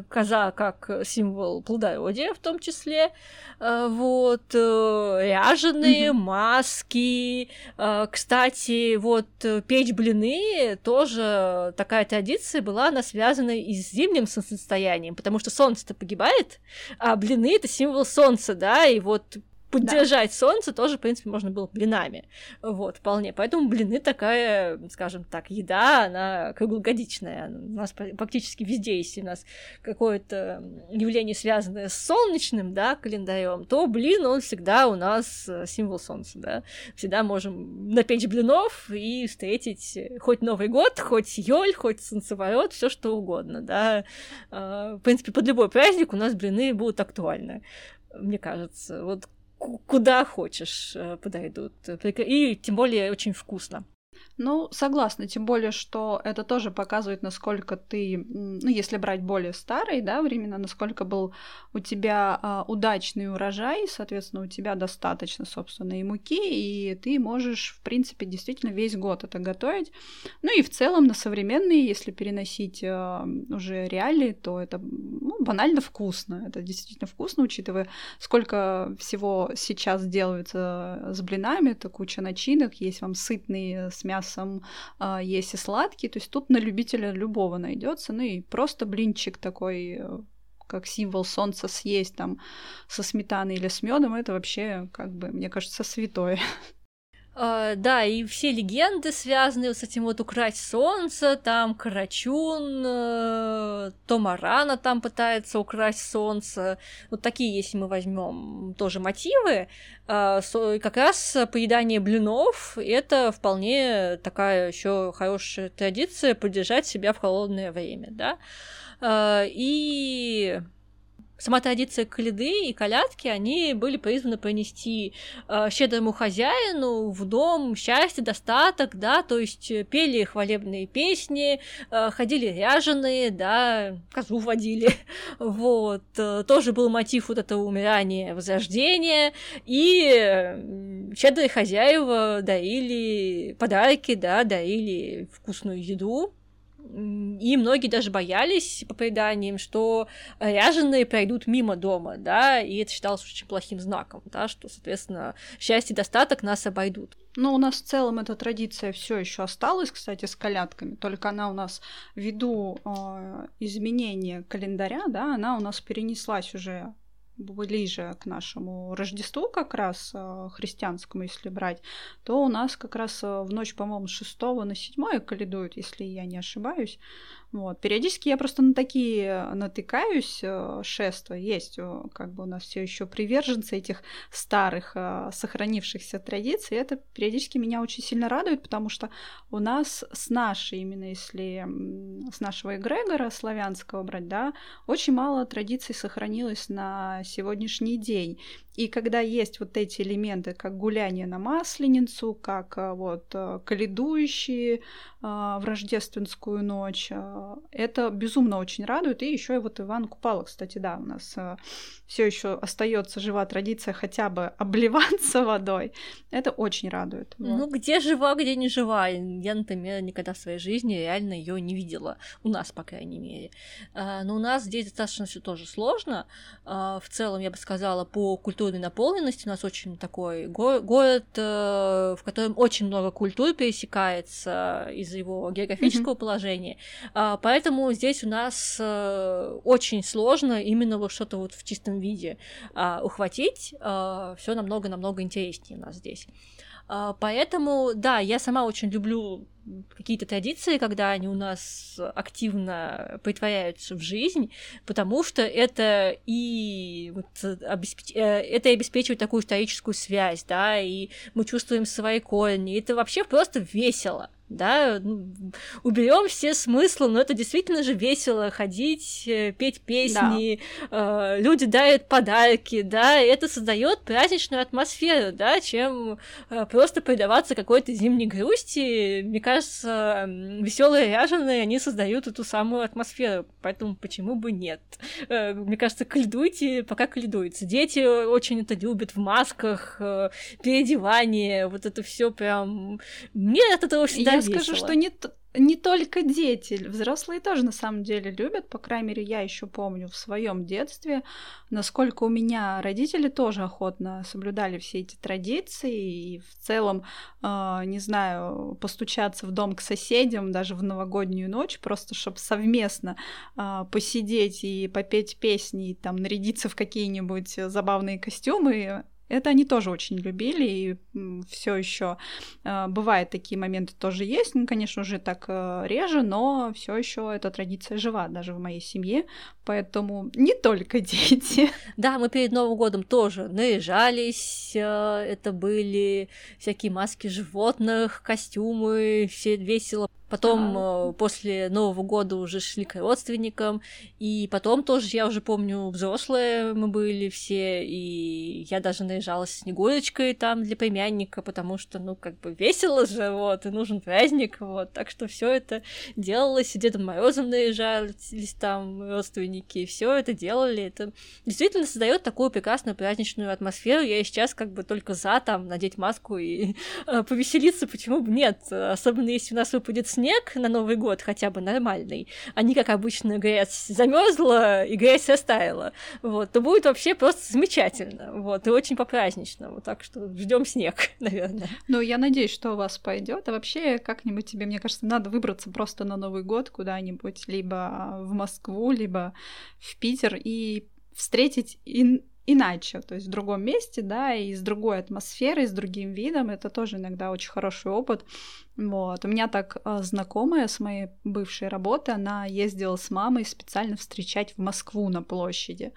коза как символ плодородия в том числе, э, вот, э, ряженые, маски, э, кстати, вот, печь блины тоже такая традиция была, она связана и с зимним солнцестоянием, потому что солнце-то погибает, а блины — это символ солнца, да, и вот поддержать да. солнце тоже, в принципе, можно было блинами. Вот, вполне. Поэтому блины такая, скажем так, еда, она круглогодичная. У нас практически везде, если у нас какое-то явление, связанное с солнечным, да, календарем, то блин, он всегда у нас э, символ солнца, да. Всегда можем напечь блинов и встретить хоть Новый год, хоть Йоль, хоть солнцеворот, все что угодно, да. А, в принципе, под любой праздник у нас блины будут актуальны мне кажется. Вот куда хочешь э, подойдут. И тем более очень вкусно. Ну, согласна, тем более, что это тоже показывает, насколько ты, ну, если брать более старые, да, времена, насколько был у тебя а, удачный урожай, соответственно, у тебя достаточно, собственно, и муки, и ты можешь, в принципе, действительно весь год это готовить. Ну и в целом на современные, если переносить а, уже реалии, то это ну, банально вкусно. Это действительно вкусно, учитывая, сколько всего сейчас делается с блинами, это куча начинок, есть вам сытные с мясом, а, есть и сладкие, то есть тут на любителя любого найдется, ну и просто блинчик такой э, как символ солнца съесть там со сметаной или с медом, это вообще, как бы, мне кажется, святое. Uh, да, и все легенды связаны вот с этим вот украсть солнце, там Карачун, uh, Томарана там пытается украсть солнце. Вот такие, если мы возьмем тоже мотивы, uh, so, как раз поедание блинов это вполне такая еще хорошая традиция поддержать себя в холодное время, да. И сама традиция коляды и колядки, они были призваны принести э, щедрому хозяину в дом счастье, достаток, да, то есть пели хвалебные песни, э, ходили ряженые, да, козу водили, вот, э, тоже был мотив вот этого умирания, возрождения, и щедрые хозяева дарили подарки, да, дарили вкусную еду, и многие даже боялись, по преданиям, что ряженые пройдут мимо дома, да, и это считалось очень плохим знаком, да, что, соответственно, счастье и достаток нас обойдут. Ну, у нас в целом эта традиция все еще осталась, кстати, с колядками, только она у нас ввиду э, изменения календаря, да, она у нас перенеслась уже ближе к нашему Рождеству как раз э, христианскому, если брать, то у нас как раз э, в ночь, по-моему, с 6 на 7 каледуют, если я не ошибаюсь. Вот. Периодически я просто на такие натыкаюсь э, шества. Есть как бы у нас все еще приверженцы этих старых сохранившихся традиций. Это периодически меня очень сильно радует, потому что у нас с нашей, именно если с нашего эгрегора славянского брать, да, очень мало традиций сохранилось на сегодняшний день. И когда есть вот эти элементы, как гуляние на Масленицу, как э, вот э, каледующие э, в рождественскую ночь, это безумно очень радует. И еще и вот Иван Купала, кстати, да, у нас все еще остается жива традиция хотя бы обливаться водой. Это очень радует. Вот. Ну, где жива, где не жива. Я, например, никогда в своей жизни реально ее не видела. У нас, по крайней мере. Но у нас здесь достаточно все тоже сложно. В целом, я бы сказала, по культурной наполненности. У нас очень такой го- город, э, в котором очень много культур пересекается из-за его географического mm-hmm. положения. А, поэтому здесь у нас э, очень сложно именно вот что-то вот в чистом виде а, ухватить. А, Все намного-намного интереснее у нас здесь. Поэтому, да, я сама очень люблю какие-то традиции, когда они у нас активно притворяются в жизнь, потому что это и вот обеспеч... Э, это обеспечивает такую историческую связь, да, и мы чувствуем свои корни. Это вообще просто весело да, ну, уберем все смыслы, но это действительно же весело ходить, э, петь песни, да. э, люди дарят подарки, да, и это создает праздничную атмосферу, да, чем э, просто предаваться какой-то зимней грусти. Мне кажется, веселые ряженые, они создают эту самую атмосферу, поэтому почему бы нет? Мне кажется, кальдуйте, пока кальдуется. Дети очень это любят в масках, переодевание, вот это все прям... Мне от этого всегда Я скажу, что не, не только дети, взрослые тоже на самом деле любят. По крайней мере, я еще помню в своем детстве, насколько у меня родители тоже охотно соблюдали все эти традиции. И в целом, э, не знаю, постучаться в дом к соседям даже в новогоднюю ночь, просто чтобы совместно э, посидеть и попеть песни, и там нарядиться в какие-нибудь забавные костюмы, это они тоже очень любили, и все еще э, бывают такие моменты тоже есть. Ну, конечно, уже так э, реже, но все еще эта традиция жива даже в моей семье, поэтому не только дети. Да, мы перед Новым годом тоже наряжались, э, это были всякие маски животных, костюмы, все весело Потом а... после Нового года уже шли к родственникам, и потом тоже, я уже помню, взрослые мы были все, и я даже наезжалась Снегурочкой там для племянника, потому что, ну, как бы весело же, вот, и нужен праздник, вот, так что все это делалось, и Дедом Морозом наезжались там родственники, и все это делали, это действительно создает такую прекрасную праздничную атмосферу, я сейчас как бы только за там надеть маску и э, повеселиться, почему бы нет, особенно если у нас выпадет снег, снег на Новый год хотя бы нормальный, а не как обычно грязь замерзла и грязь растаяла, вот, то будет вообще просто замечательно, вот, и очень по-праздничному, так что ждем снег, наверное. Ну, я надеюсь, что у вас пойдет, а вообще как-нибудь тебе, мне кажется, надо выбраться просто на Новый год куда-нибудь, либо в Москву, либо в Питер и встретить иначе, то есть в другом месте, да, и с другой атмосферой, с другим видом. Это тоже иногда очень хороший опыт. Вот. У меня так э, знакомая с моей бывшей работы, она ездила с мамой специально встречать в Москву на площади.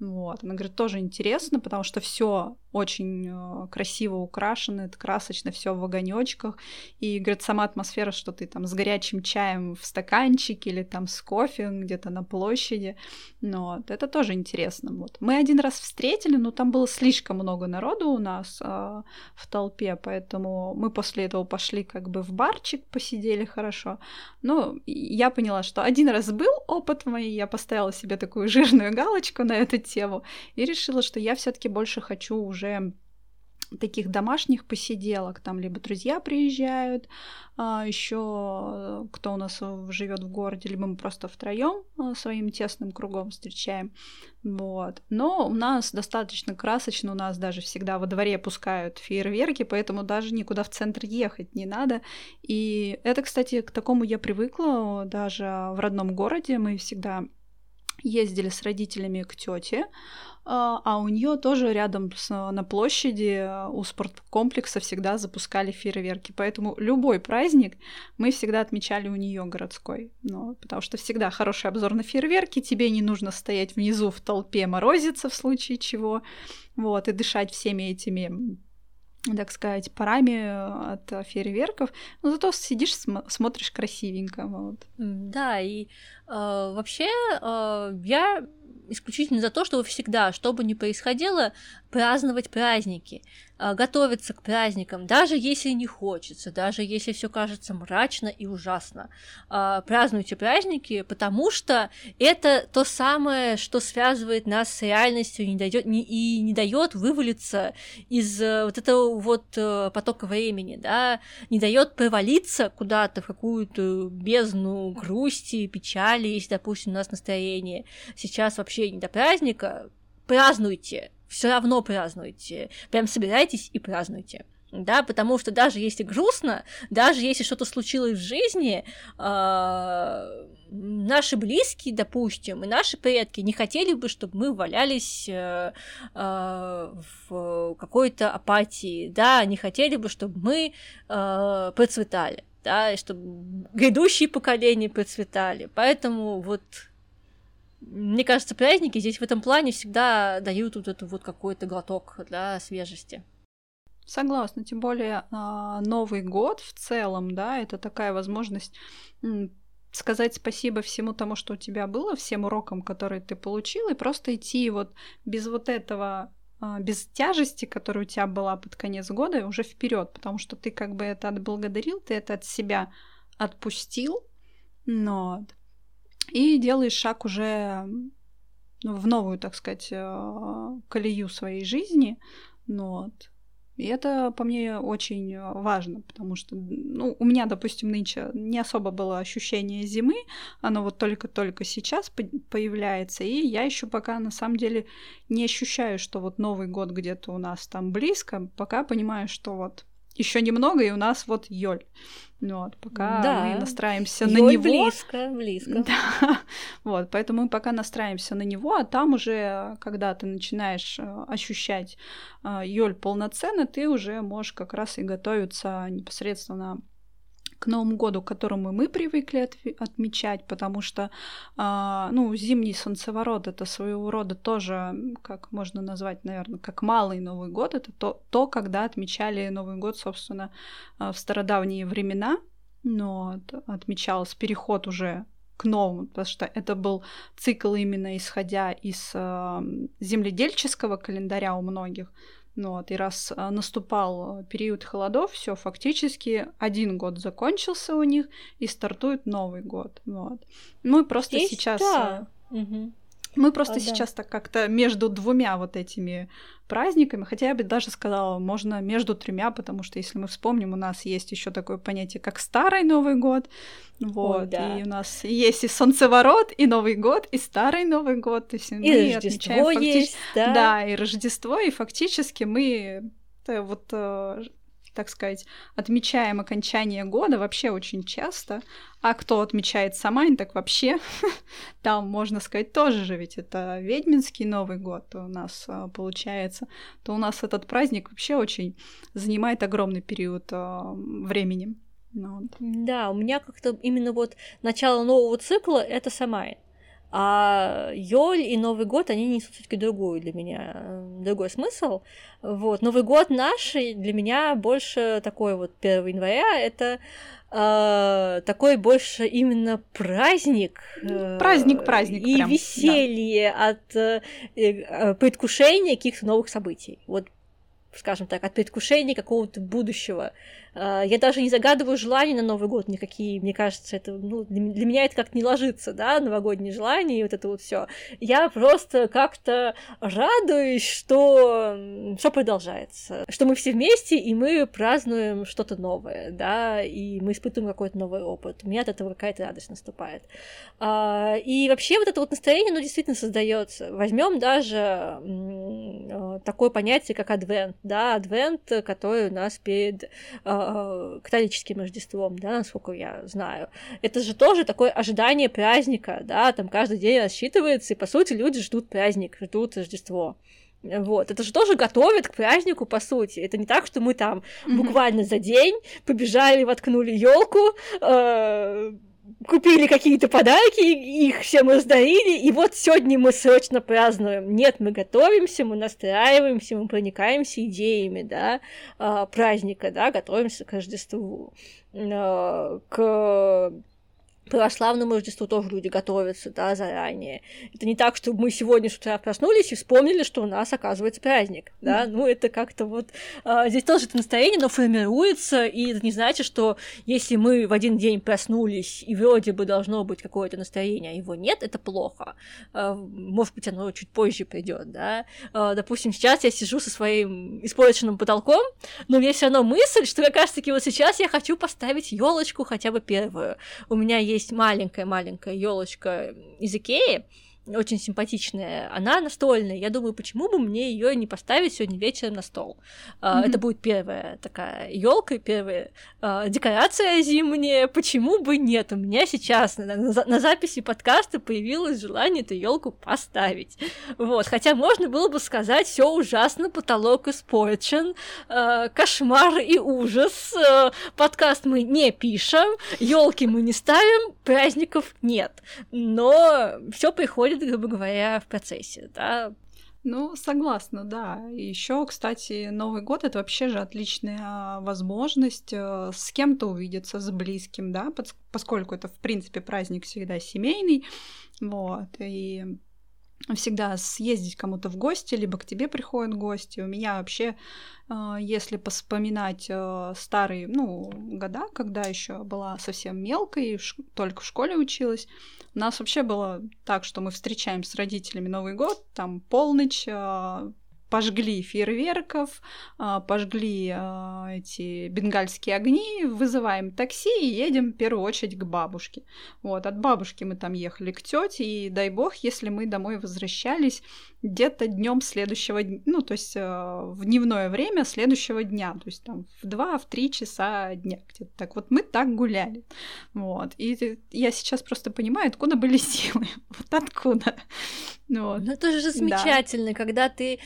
Вот. Она говорит, тоже интересно, потому что все очень э, красиво украшено, это красочно, все в огонечках. И, говорит, сама атмосфера, что ты там с горячим чаем в стаканчике или там с кофе где-то на площади. Вот. Это тоже интересно. Вот. Мы один раз встретили, но там было слишком много народу у нас э, в толпе, поэтому мы после этого пошли как бы в барчик, посидели хорошо. Ну, я поняла, что один раз был опыт мой, я поставила себе такую жирную галочку на эту тему и решила, что я все-таки больше хочу уже таких домашних посиделок, там либо друзья приезжают, а, еще кто у нас живет в городе, либо мы просто втроем а, своим тесным кругом встречаем. Вот. Но у нас достаточно красочно, у нас даже всегда во дворе пускают фейерверки, поэтому даже никуда в центр ехать не надо. И это, кстати, к такому я привыкла даже в родном городе. Мы всегда ездили с родителями к тете, а, а у нее тоже рядом с, на площади а, у спорткомплекса всегда запускали фейерверки. Поэтому любой праздник мы всегда отмечали у нее городской. Ну, потому что всегда хороший обзор на фейерверки, тебе не нужно стоять внизу в толпе морозиться в случае чего, вот, и дышать всеми этими так сказать, парами от фейерверков, но зато сидишь, см- смотришь красивенько. Вот. Да, и э, вообще э, я исключительно за то, чтобы всегда, что бы ни происходило, праздновать праздники, готовиться к праздникам, даже если не хочется, даже если все кажется мрачно и ужасно. А, празднуйте праздники, потому что это то самое, что связывает нас с реальностью не дает, и не дает вывалиться из э, вот этого вот э, потока времени, да, не дает провалиться куда-то в какую-то бездну грусти, печали, если, допустим, у нас настроение сейчас вообще не до праздника, празднуйте, все равно празднуйте. Прям собирайтесь и празднуйте. Да, потому что даже если грустно, даже если что-то случилось в жизни, э, наши близкие, допустим, и наши предки не хотели бы, чтобы мы валялись э, э, в какой-то апатии, да, не хотели бы, чтобы мы э, процветали, да, и чтобы грядущие поколения процветали. Поэтому вот мне кажется, праздники здесь в этом плане всегда дают вот эту вот какой-то глоток для свежести. Согласна, тем более а, Новый год в целом, да, это такая возможность сказать спасибо всему тому, что у тебя было, всем урокам, которые ты получил, и просто идти вот без вот этого а, без тяжести, которая у тебя была под конец года, уже вперед, потому что ты как бы это отблагодарил, ты это от себя отпустил, но и делаешь шаг уже ну, в новую, так сказать, э, колею своей жизни. Ну, вот. И это по мне очень важно, потому что ну, у меня, допустим, нынче не особо было ощущение зимы, оно вот только-только сейчас появляется, и я еще пока на самом деле не ощущаю, что вот Новый год где-то у нас там близко, пока понимаю, что вот еще немного, и у нас вот Йоль. Ну вот, пока да. мы настраиваемся Йоль на него. близко, близко. Да. Вот, поэтому мы пока настраиваемся на него, а там уже, когда ты начинаешь э, ощущать э, Йоль полноценно, ты уже можешь как раз и готовиться непосредственно к Новому году, к которому мы привыкли от, отмечать, потому что, э, ну, зимний солнцеворот это своего рода тоже, как можно назвать, наверное, как малый Новый год, это то, то когда отмечали Новый год, собственно, э, в стародавние времена, но отмечался переход уже к новому, потому что это был цикл именно исходя из э, земледельческого календаря у многих, ну вот, и раз а, наступал период холодов, все фактически один год закончился у них и стартует новый год. Вот. Мы просто Здесь, сейчас. Да. Угу. Мы просто а, сейчас да. так как-то между двумя вот этими праздниками, хотя я бы даже сказала, можно между тремя, потому что если мы вспомним, у нас есть еще такое понятие, как Старый Новый год, вот, Ой, да. и у нас есть и Солнцеворот, и Новый год, и Старый Новый год, то есть и мы Рождество есть, да? да, и Рождество, и фактически мы вот э, так сказать, отмечаем окончание года вообще очень часто, а кто отмечает Самайн, так вообще там, можно сказать, тоже же, ведь это ведьминский Новый год у нас а, получается, то у нас этот праздник вообще очень занимает огромный период а, времени. Ну. Да, у меня как-то именно вот начало нового цикла — это Самайн. А Йоль и Новый год, они несут все-таки другую для меня, другой смысл. Вот. Новый год наш для меня больше такой вот 1 января, это э, такой больше именно праздник. Э, праздник, праздник. И прям, веселье да. от э, э, предвкушения каких-то новых событий. Вот скажем так, от предвкушения какого-то будущего. А, я даже не загадываю желания на Новый год никакие. Мне кажется, это ну, для меня это как-то не ложится, да, новогодние желания и вот это вот все. Я просто как-то радуюсь, что все продолжается, что мы все вместе и мы празднуем что-то новое, да, и мы испытываем какой-то новый опыт. У меня от этого какая-то радость наступает. А, и вообще вот это вот настроение, оно действительно создается. Возьмем даже а, такое понятие, как адвент, да, адвент, который у нас перед э, католическим Рождеством, да, насколько я знаю. Это же тоже такое ожидание праздника, да, там каждый день рассчитывается, и, по сути, люди ждут праздник, ждут Рождество. Вот, это же тоже готовят к празднику, по сути. Это не так, что мы там mm-hmm. буквально за день побежали, воткнули елку, э, купили какие-то подарки, их всем раздарили, и вот сегодня мы срочно празднуем. Нет, мы готовимся, мы настраиваемся, мы проникаемся идеями, да, а, праздника, да, готовимся к Рождеству, а, к православному Рождеству тоже люди готовятся, да, заранее. Это не так, что мы сегодня с утра проснулись и вспомнили, что у нас, оказывается, праздник, да, ну, это как-то вот... А, здесь тоже это настроение, но формируется, и это не значит, что если мы в один день проснулись, и вроде бы должно быть какое-то настроение, а его нет, это плохо. А, может быть, оно чуть позже придет, да. А, допустим, сейчас я сижу со своим испорченным потолком, но у меня все равно мысль, что как раз-таки вот сейчас я хочу поставить елочку хотя бы первую. У меня есть есть маленькая-маленькая елочка из Икеи, очень симпатичная, она настольная. Я думаю, почему бы мне ее не поставить сегодня вечером на стол? Mm-hmm. Это будет первая такая елка, первая а, декорация зимняя. Почему бы нет? У меня сейчас на, на, на записи подкаста появилось желание эту елку поставить. Вот, хотя можно было бы сказать, все ужасно, потолок испорчен, а, кошмар и ужас. Подкаст мы не пишем, елки мы не ставим, праздников нет. Но все приходит происходит, грубо говоря, в процессе, да. Ну, согласна, да. Еще, кстати, Новый год это вообще же отличная возможность э, с кем-то увидеться, с близким, да, поскольку это, в принципе, праздник всегда семейный, вот, и всегда съездить кому-то в гости, либо к тебе приходят гости. У меня вообще, э, если поспоминать э, старые, ну, года, когда еще была совсем мелкой, только в школе училась, нас вообще было так, что мы встречаем с родителями Новый год, там полночь, э, пожгли фейерверков, а, пожгли а, эти бенгальские огни, вызываем такси и едем в первую очередь к бабушке. Вот, от бабушки мы там ехали к тете, и дай бог, если мы домой возвращались где-то днем следующего дня, ну, то есть а, в дневное время следующего дня, то есть там в 2 в 3 часа дня где-то так. Вот мы так гуляли. Вот. И я сейчас просто понимаю, откуда были силы. Вот откуда. Вот. Ну, это же замечательно, да. когда ты э,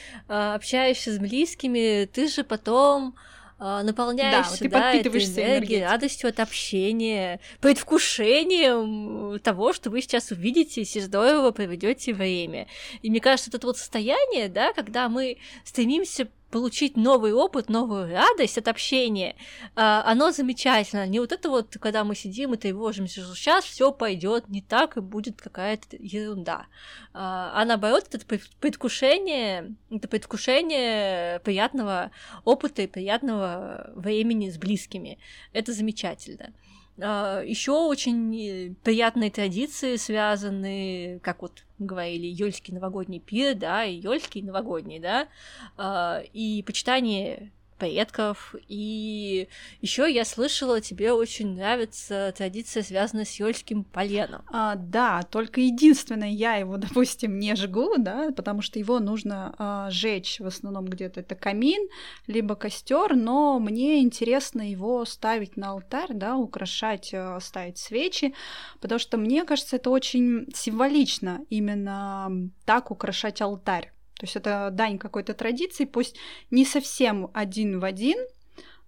общаешься с близкими, ты же потом э, наполняешься, да, вот да этой энергией, радостью от общения, предвкушением того, что вы сейчас увидитесь и здорово проведете время. И мне кажется, это вот состояние, да, когда мы стремимся получить новый опыт, новую радость от общения, а, оно замечательно. Не вот это вот, когда мы сидим и тревожимся, что сейчас все пойдет не так и будет какая-то ерунда. А, а наоборот, это предвкушение, это предвкушение приятного опыта и приятного времени с близкими. Это замечательно. А, Еще очень приятные традиции связаны, как вот говорили, Йольский новогодний пир, да, и Йольский новогодний, да, а, и почитание предков. И еще я слышала, тебе очень нравится традиция, связанная с ёльским поленом. А, да, только единственное, я его, допустим, не жгу, да, потому что его нужно а, жечь в основном где-то. Это камин, либо костер, но мне интересно его ставить на алтарь, да, украшать, а, ставить свечи, потому что мне кажется, это очень символично именно так украшать алтарь. То есть это дань какой-то традиции, пусть не совсем один в один,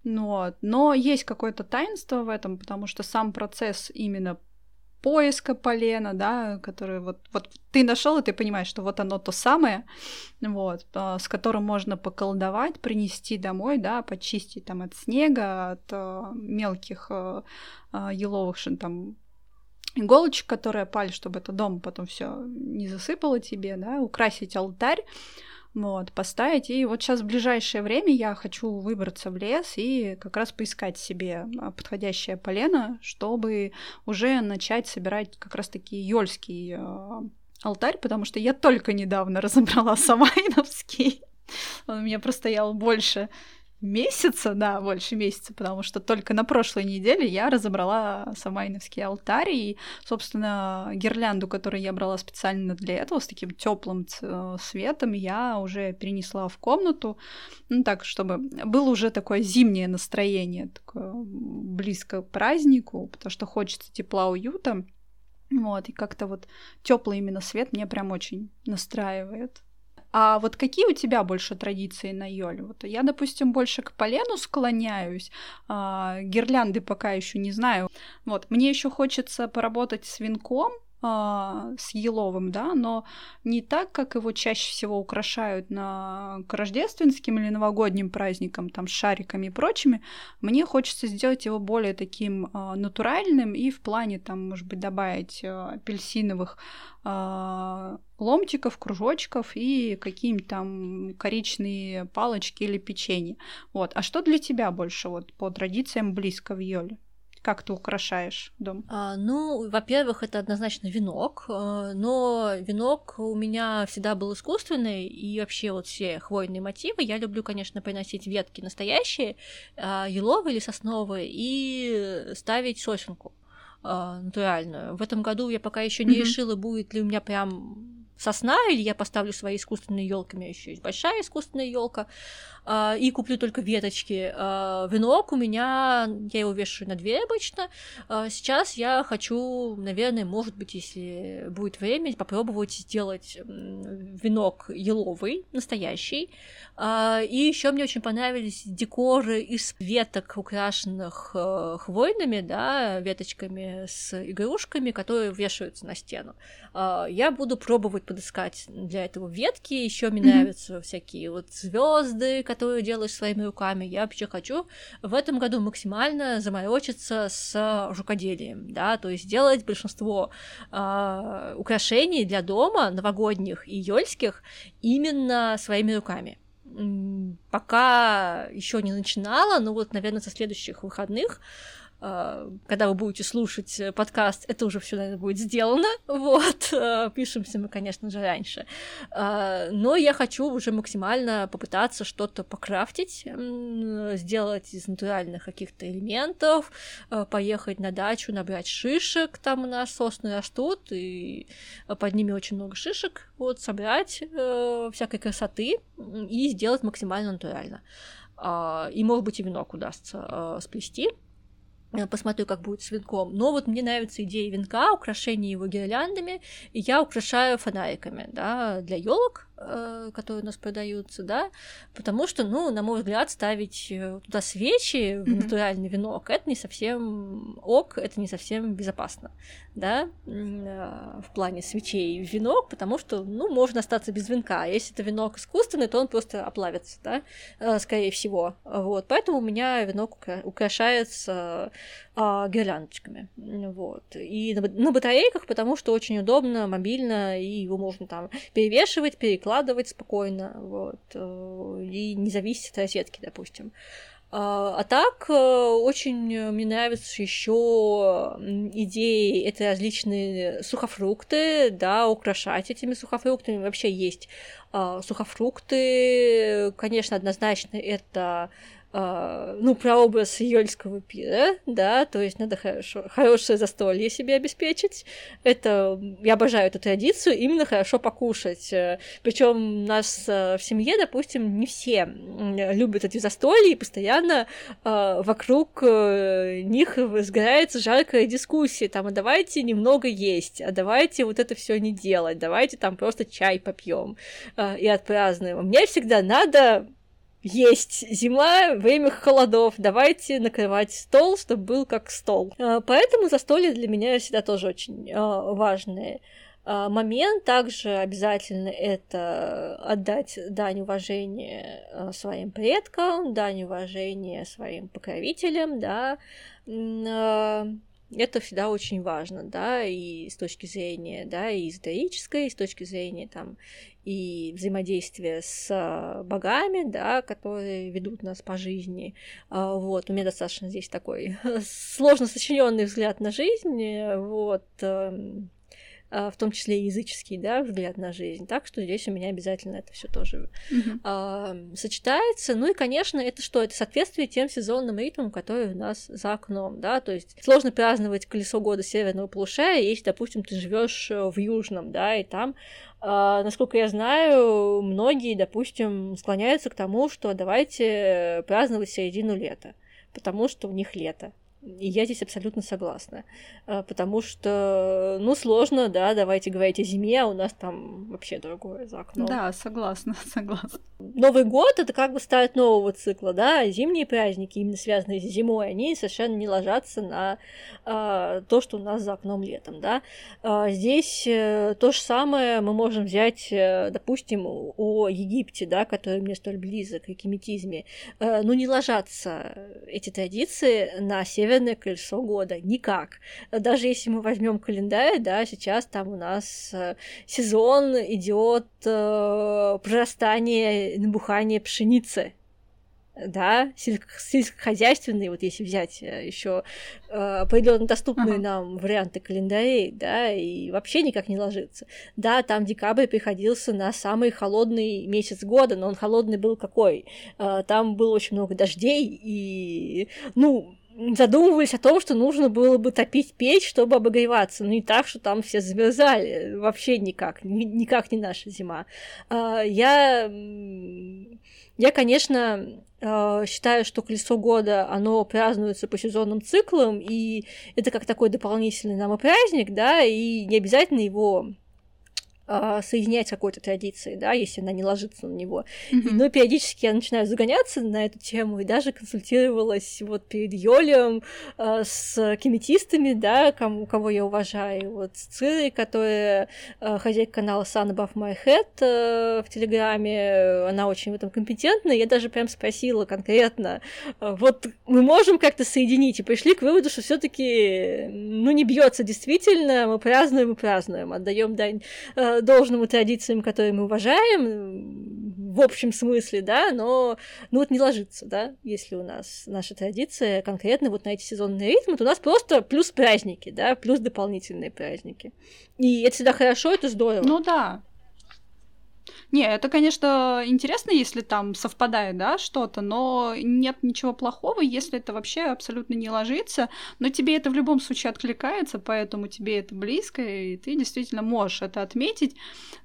но, но есть какое-то таинство в этом, потому что сам процесс именно поиска полена, да, который вот, вот ты нашел, и ты понимаешь, что вот оно то самое, вот, а, с которым можно поколдовать, принести домой, да, почистить там от снега, от uh, мелких uh, еловых там иголочек, которые пали, чтобы это дом потом все не засыпало тебе, да, украсить алтарь, вот, поставить. И вот сейчас в ближайшее время я хочу выбраться в лес и как раз поискать себе а, подходящее полено, чтобы уже начать собирать как раз таки ёльский э, алтарь, потому что я только недавно разобрала Самайновский. Он у меня простоял больше месяца, да, больше месяца, потому что только на прошлой неделе я разобрала Самайновский алтарь и, собственно, гирлянду, которую я брала специально для этого, с таким теплым светом, я уже перенесла в комнату, ну так, чтобы было уже такое зимнее настроение, такое близко к празднику, потому что хочется тепла, уюта. Вот, и как-то вот теплый именно свет мне прям очень настраивает. А вот какие у тебя больше традиции на Йоле? Вот я, допустим, больше к полену склоняюсь, а, гирлянды пока еще не знаю. Вот, мне еще хочется поработать с венком, с еловым, да, но не так, как его чаще всего украшают на к рождественским или новогодним праздникам, там, с шариками и прочими. Мне хочется сделать его более таким а, натуральным и в плане, там, может быть, добавить а, апельсиновых а, ломтиков, кружочков и какие-нибудь там коричные палочки или печенье. Вот. А что для тебя больше вот по традициям близко в Йоле? Как ты украшаешь дом? А, ну, во-первых, это однозначно венок, а, но венок у меня всегда был искусственный, и вообще вот все хвойные мотивы я люблю, конечно, приносить ветки настоящие, а, еловые или сосновые, и ставить сосенку натуральную. В этом году я пока еще не mm-hmm. решила, будет ли у меня прям сосна, или я поставлю свои искусственные елки, у меня еще есть большая искусственная елка, а, и куплю только веточки. А, венок у меня, я его вешаю на две обычно. А, сейчас я хочу, наверное, может быть, если будет время, попробовать сделать венок еловый, настоящий. И еще мне очень понравились декоры из веток, украшенных хвойными, да, веточками с игрушками, которые вешаются на стену. Я буду пробовать подыскать для этого ветки. Еще мне mm-hmm. нравятся всякие вот звезды, которые делаешь своими руками. Я вообще хочу в этом году максимально заморочиться с рукоделием, да, то есть сделать большинство э, украшений для дома новогодних и ёльских именно своими руками пока еще не начинала, но вот, наверное, со следующих выходных когда вы будете слушать э, подкаст, это уже все, будет сделано. Вот, а, пишемся мы, конечно же, раньше. А, но я хочу уже максимально попытаться что-то покрафтить, сделать из натуральных каких-то элементов, поехать на дачу, набрать шишек, там у нас сосны растут, и под ними очень много шишек, вот, собрать э, всякой красоты и сделать максимально натурально. И, может быть, и венок удастся э, сплести. Э, посмотрю, как будет с венком. Но вот мне нравится идея венка, украшение его гирляндами, и я украшаю фонариками, да, для елок, которые у нас продаются, да, потому что, ну, на мой взгляд, ставить э, туда свечи в натуральный венок это не совсем ок, это не совсем безопасно, да, э, в плане свечей в венок, потому что, ну, можно остаться без венка. А если это венок искусственный, то он просто оплавится, да, скорее всего. Вот, поэтому у меня венок украшается а, гирляндочками, вот. И на, на батарейках, потому что очень удобно, мобильно, и его можно там перевешивать, перекладывать спокойно, вот, э, и не зависеть от розетки, допустим. А, а так, э, очень мне нравятся еще идеи, это различные сухофрукты, да, украшать этими сухофруктами. Вообще есть а, сухофрукты, конечно, однозначно это Uh, ну, прообраз июльского пира, да, то есть надо хорошо, хорошее застолье себе обеспечить. Это, я обожаю эту традицию, именно хорошо покушать. Причем у нас э, в семье, допустим, не все любят эти застолья, и постоянно uh, вокруг uh, них разгорается жаркая дискуссия, там, а давайте немного есть, а давайте вот это все не делать, давайте там просто чай попьем и отпразднуем. Мне всегда надо есть зима, время холодов, давайте накрывать стол, чтобы был как стол. А, поэтому застолье для меня всегда тоже очень а, важное. А, момент также обязательно это отдать дань уважения своим предкам, дань уважения своим покровителям, да, это всегда очень важно, да, и с точки зрения, да, и исторической, и с точки зрения там и взаимодействия с богами, да, которые ведут нас по жизни. А, вот, у меня достаточно здесь такой сложно сочиненный взгляд на жизнь, вот, эм, а, в том числе и языческий, да, взгляд на жизнь. Так что здесь у меня обязательно это все тоже mm-hmm. а, сочетается. Ну и, конечно, это что? Это соответствие тем сезонным ритмам, которые у нас за окном, да, то есть сложно праздновать колесо года северного полушария, если, допустим, ты живешь э, в южном, да, и там Uh, насколько я знаю, многие, допустим, склоняются к тому, что давайте праздновать середину лета, потому что у них лето. И я здесь абсолютно согласна. А, потому что, ну, сложно, да, давайте говорить о зиме, а у нас там вообще другое за окном. Да, согласна, согласна. Новый год — это как бы старт нового цикла, да, зимние праздники, именно связанные с зимой, они совершенно не ложатся на а, то, что у нас за окном летом, да. А, здесь а, то же самое мы можем взять, а, допустим, о Египте, да, который мне столь близок, и кеметизме. А, ну, не ложатся эти традиции на север северное колесо года. Никак. Даже если мы возьмем календарь, да, сейчас там у нас э, сезон идет э, прорастание, набухание пшеницы да, сельскохозяйственные, вот если взять э, еще э, определенно доступные ага. нам варианты календарей, да, и вообще никак не ложится. Да, там декабрь приходился на самый холодный месяц года, но он холодный был какой? Там было очень много дождей, и, ну, задумывались о том, что нужно было бы топить печь, чтобы обогреваться. Ну, не так, что там все замерзали. Вообще никак. Ни, никак не наша зима. А, я, я, конечно, а, считаю, что колесо года, оно празднуется по сезонным циклам, и это как такой дополнительный нам и праздник, да, и не обязательно его а, соединять какой-то традицией, да, если она не ложится на него. Mm-hmm. Но периодически я начинаю загоняться на эту тему и даже консультировалась вот перед Йолем а, с кеметистами, да, кому, кого я уважаю, вот с Цирой, которая а, хозяйка канала Sun Above My Head а, в Телеграме, она очень в этом компетентна, я даже прям спросила конкретно, а, вот мы можем как-то соединить, и пришли к выводу, что все таки ну, не бьется действительно, мы празднуем и празднуем, отдаем дань должному традициям, которые мы уважаем, в общем смысле, да, но ну вот не ложится, да, если у нас наша традиция конкретно вот на эти сезонные ритмы, то у нас просто плюс праздники, да, плюс дополнительные праздники. И это всегда хорошо, это здорово. Ну да, не, это, конечно, интересно, если там совпадает, да, что-то, но нет ничего плохого, если это вообще абсолютно не ложится, но тебе это в любом случае откликается, поэтому тебе это близко, и ты действительно можешь это отметить,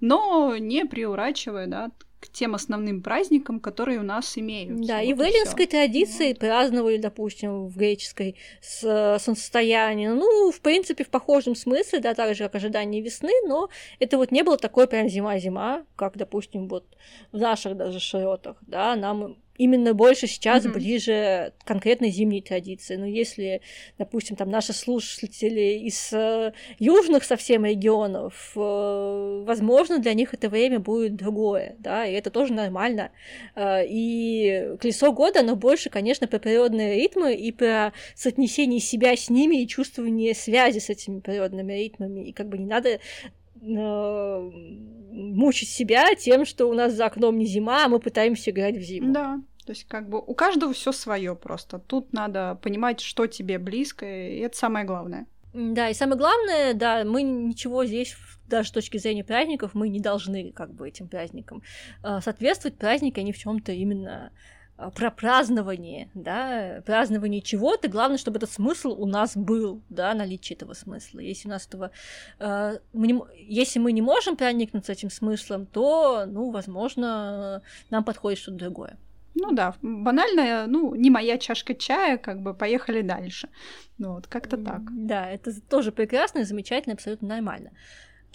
но не приурачивая, да, к тем основным праздникам, которые у нас имеются. Да, вот и в эллинской традиции вот. праздновали, допустим, в греческой с, солнцестояние. Ну, в принципе, в похожем смысле, да, так же, как ожидание весны, но это вот не было такое прям зима-зима, как, допустим, вот в наших даже широтах, да, нам именно больше сейчас mm-hmm. ближе конкретной зимней традиции. Но если, допустим, там наши слушатели из э, южных совсем регионов, э, возможно, для них это время будет другое, да, и это тоже нормально. Э, и колесо года, оно больше, конечно, про природные ритмы и про соотнесение себя с ними и чувствование связи с этими природными ритмами. И как бы не надо мучить себя тем, что у нас за окном не зима, а мы пытаемся играть в зиму. Да. То есть как бы у каждого все свое просто. Тут надо понимать, что тебе близко, и это самое главное. Да, и самое главное, да, мы ничего здесь, даже с точки зрения праздников, мы не должны как бы этим праздникам а, соответствовать. Праздники, они в чем то именно про празднование, да, празднование чего-то, главное, чтобы этот смысл у нас был, да, наличие этого смысла. Если у нас этого, э, мы не, если мы не можем проникнуться этим смыслом, то, ну, возможно, нам подходит что-то другое. Ну да, банально, ну, не моя чашка чая, как бы поехали дальше. Ну вот, как-то так. Да, это тоже прекрасно, замечательно, абсолютно нормально. А,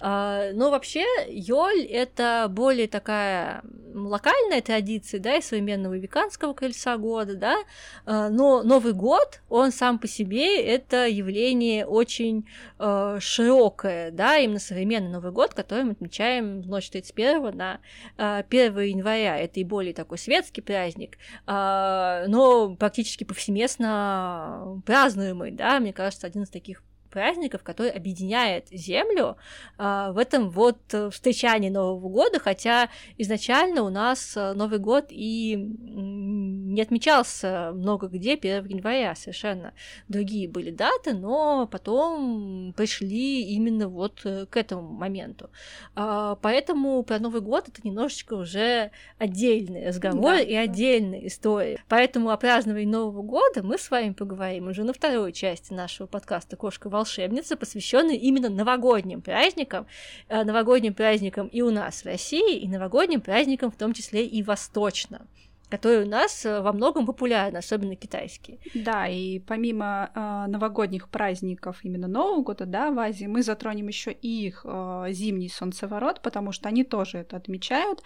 но вообще Йоль это более такая локальная традиция, да, и современного веканского колеса года, да, а, но Новый год, он сам по себе это явление очень э, широкое, да, именно современный Новый год, который мы отмечаем в ночь 31 на э, 1 января. Это и более такой светский праздник, но практически повсеместно празднуемый, да, мне кажется, один из таких праздников, который объединяет Землю а, в этом вот э, встречании Нового года, хотя изначально у нас э, Новый год и не отмечался много где 1 января, совершенно другие были даты, но потом пришли именно вот э, к этому моменту. А, поэтому про Новый год это немножечко уже отдельный разговор да, и отдельная история. Поэтому о праздновании Нового года мы с вами поговорим уже на второй части нашего подкаста «Кошка волшебница», посвященной именно новогодним праздникам, э, новогодним праздникам и у нас в России, и новогодним праздникам в том числе и восточно которые у нас э, во многом популярны, особенно китайские. Да, и помимо э, новогодних праздников именно Нового года, да, в Азии, мы затронем еще и их э, зимний солнцеворот, потому что они тоже это отмечают,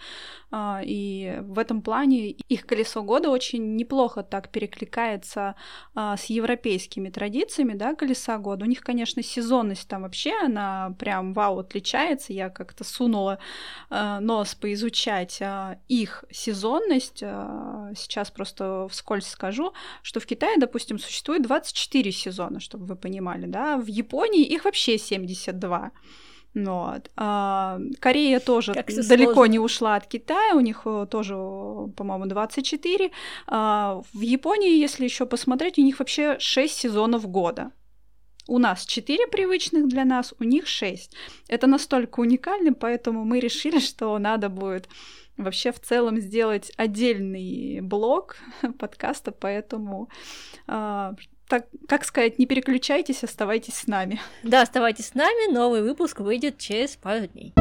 э, и в этом плане их колесо года очень неплохо так перекликается э, с европейскими традициями, да, колеса года. У них, конечно, сезонность там вообще, она прям вау отличается. Я как-то сунула э, нос поизучать э, их сезонность. Э, сейчас просто вскользь скажу, что в Китае, допустим, существует 24 сезона, чтобы вы понимали, да, в Японии их вообще 72. Вот. А, Корея тоже далеко сложно. не ушла от Китая, у них э, тоже, по-моему, 24. А, в Японии, если еще посмотреть, у них вообще 6 сезонов года. У нас 4 привычных для нас, у них 6. Это настолько уникально, поэтому мы решили, что надо будет вообще в целом сделать отдельный блог подкаста, поэтому э, так, как сказать, не переключайтесь, оставайтесь с нами. Да, оставайтесь с нами, новый выпуск выйдет через пару дней.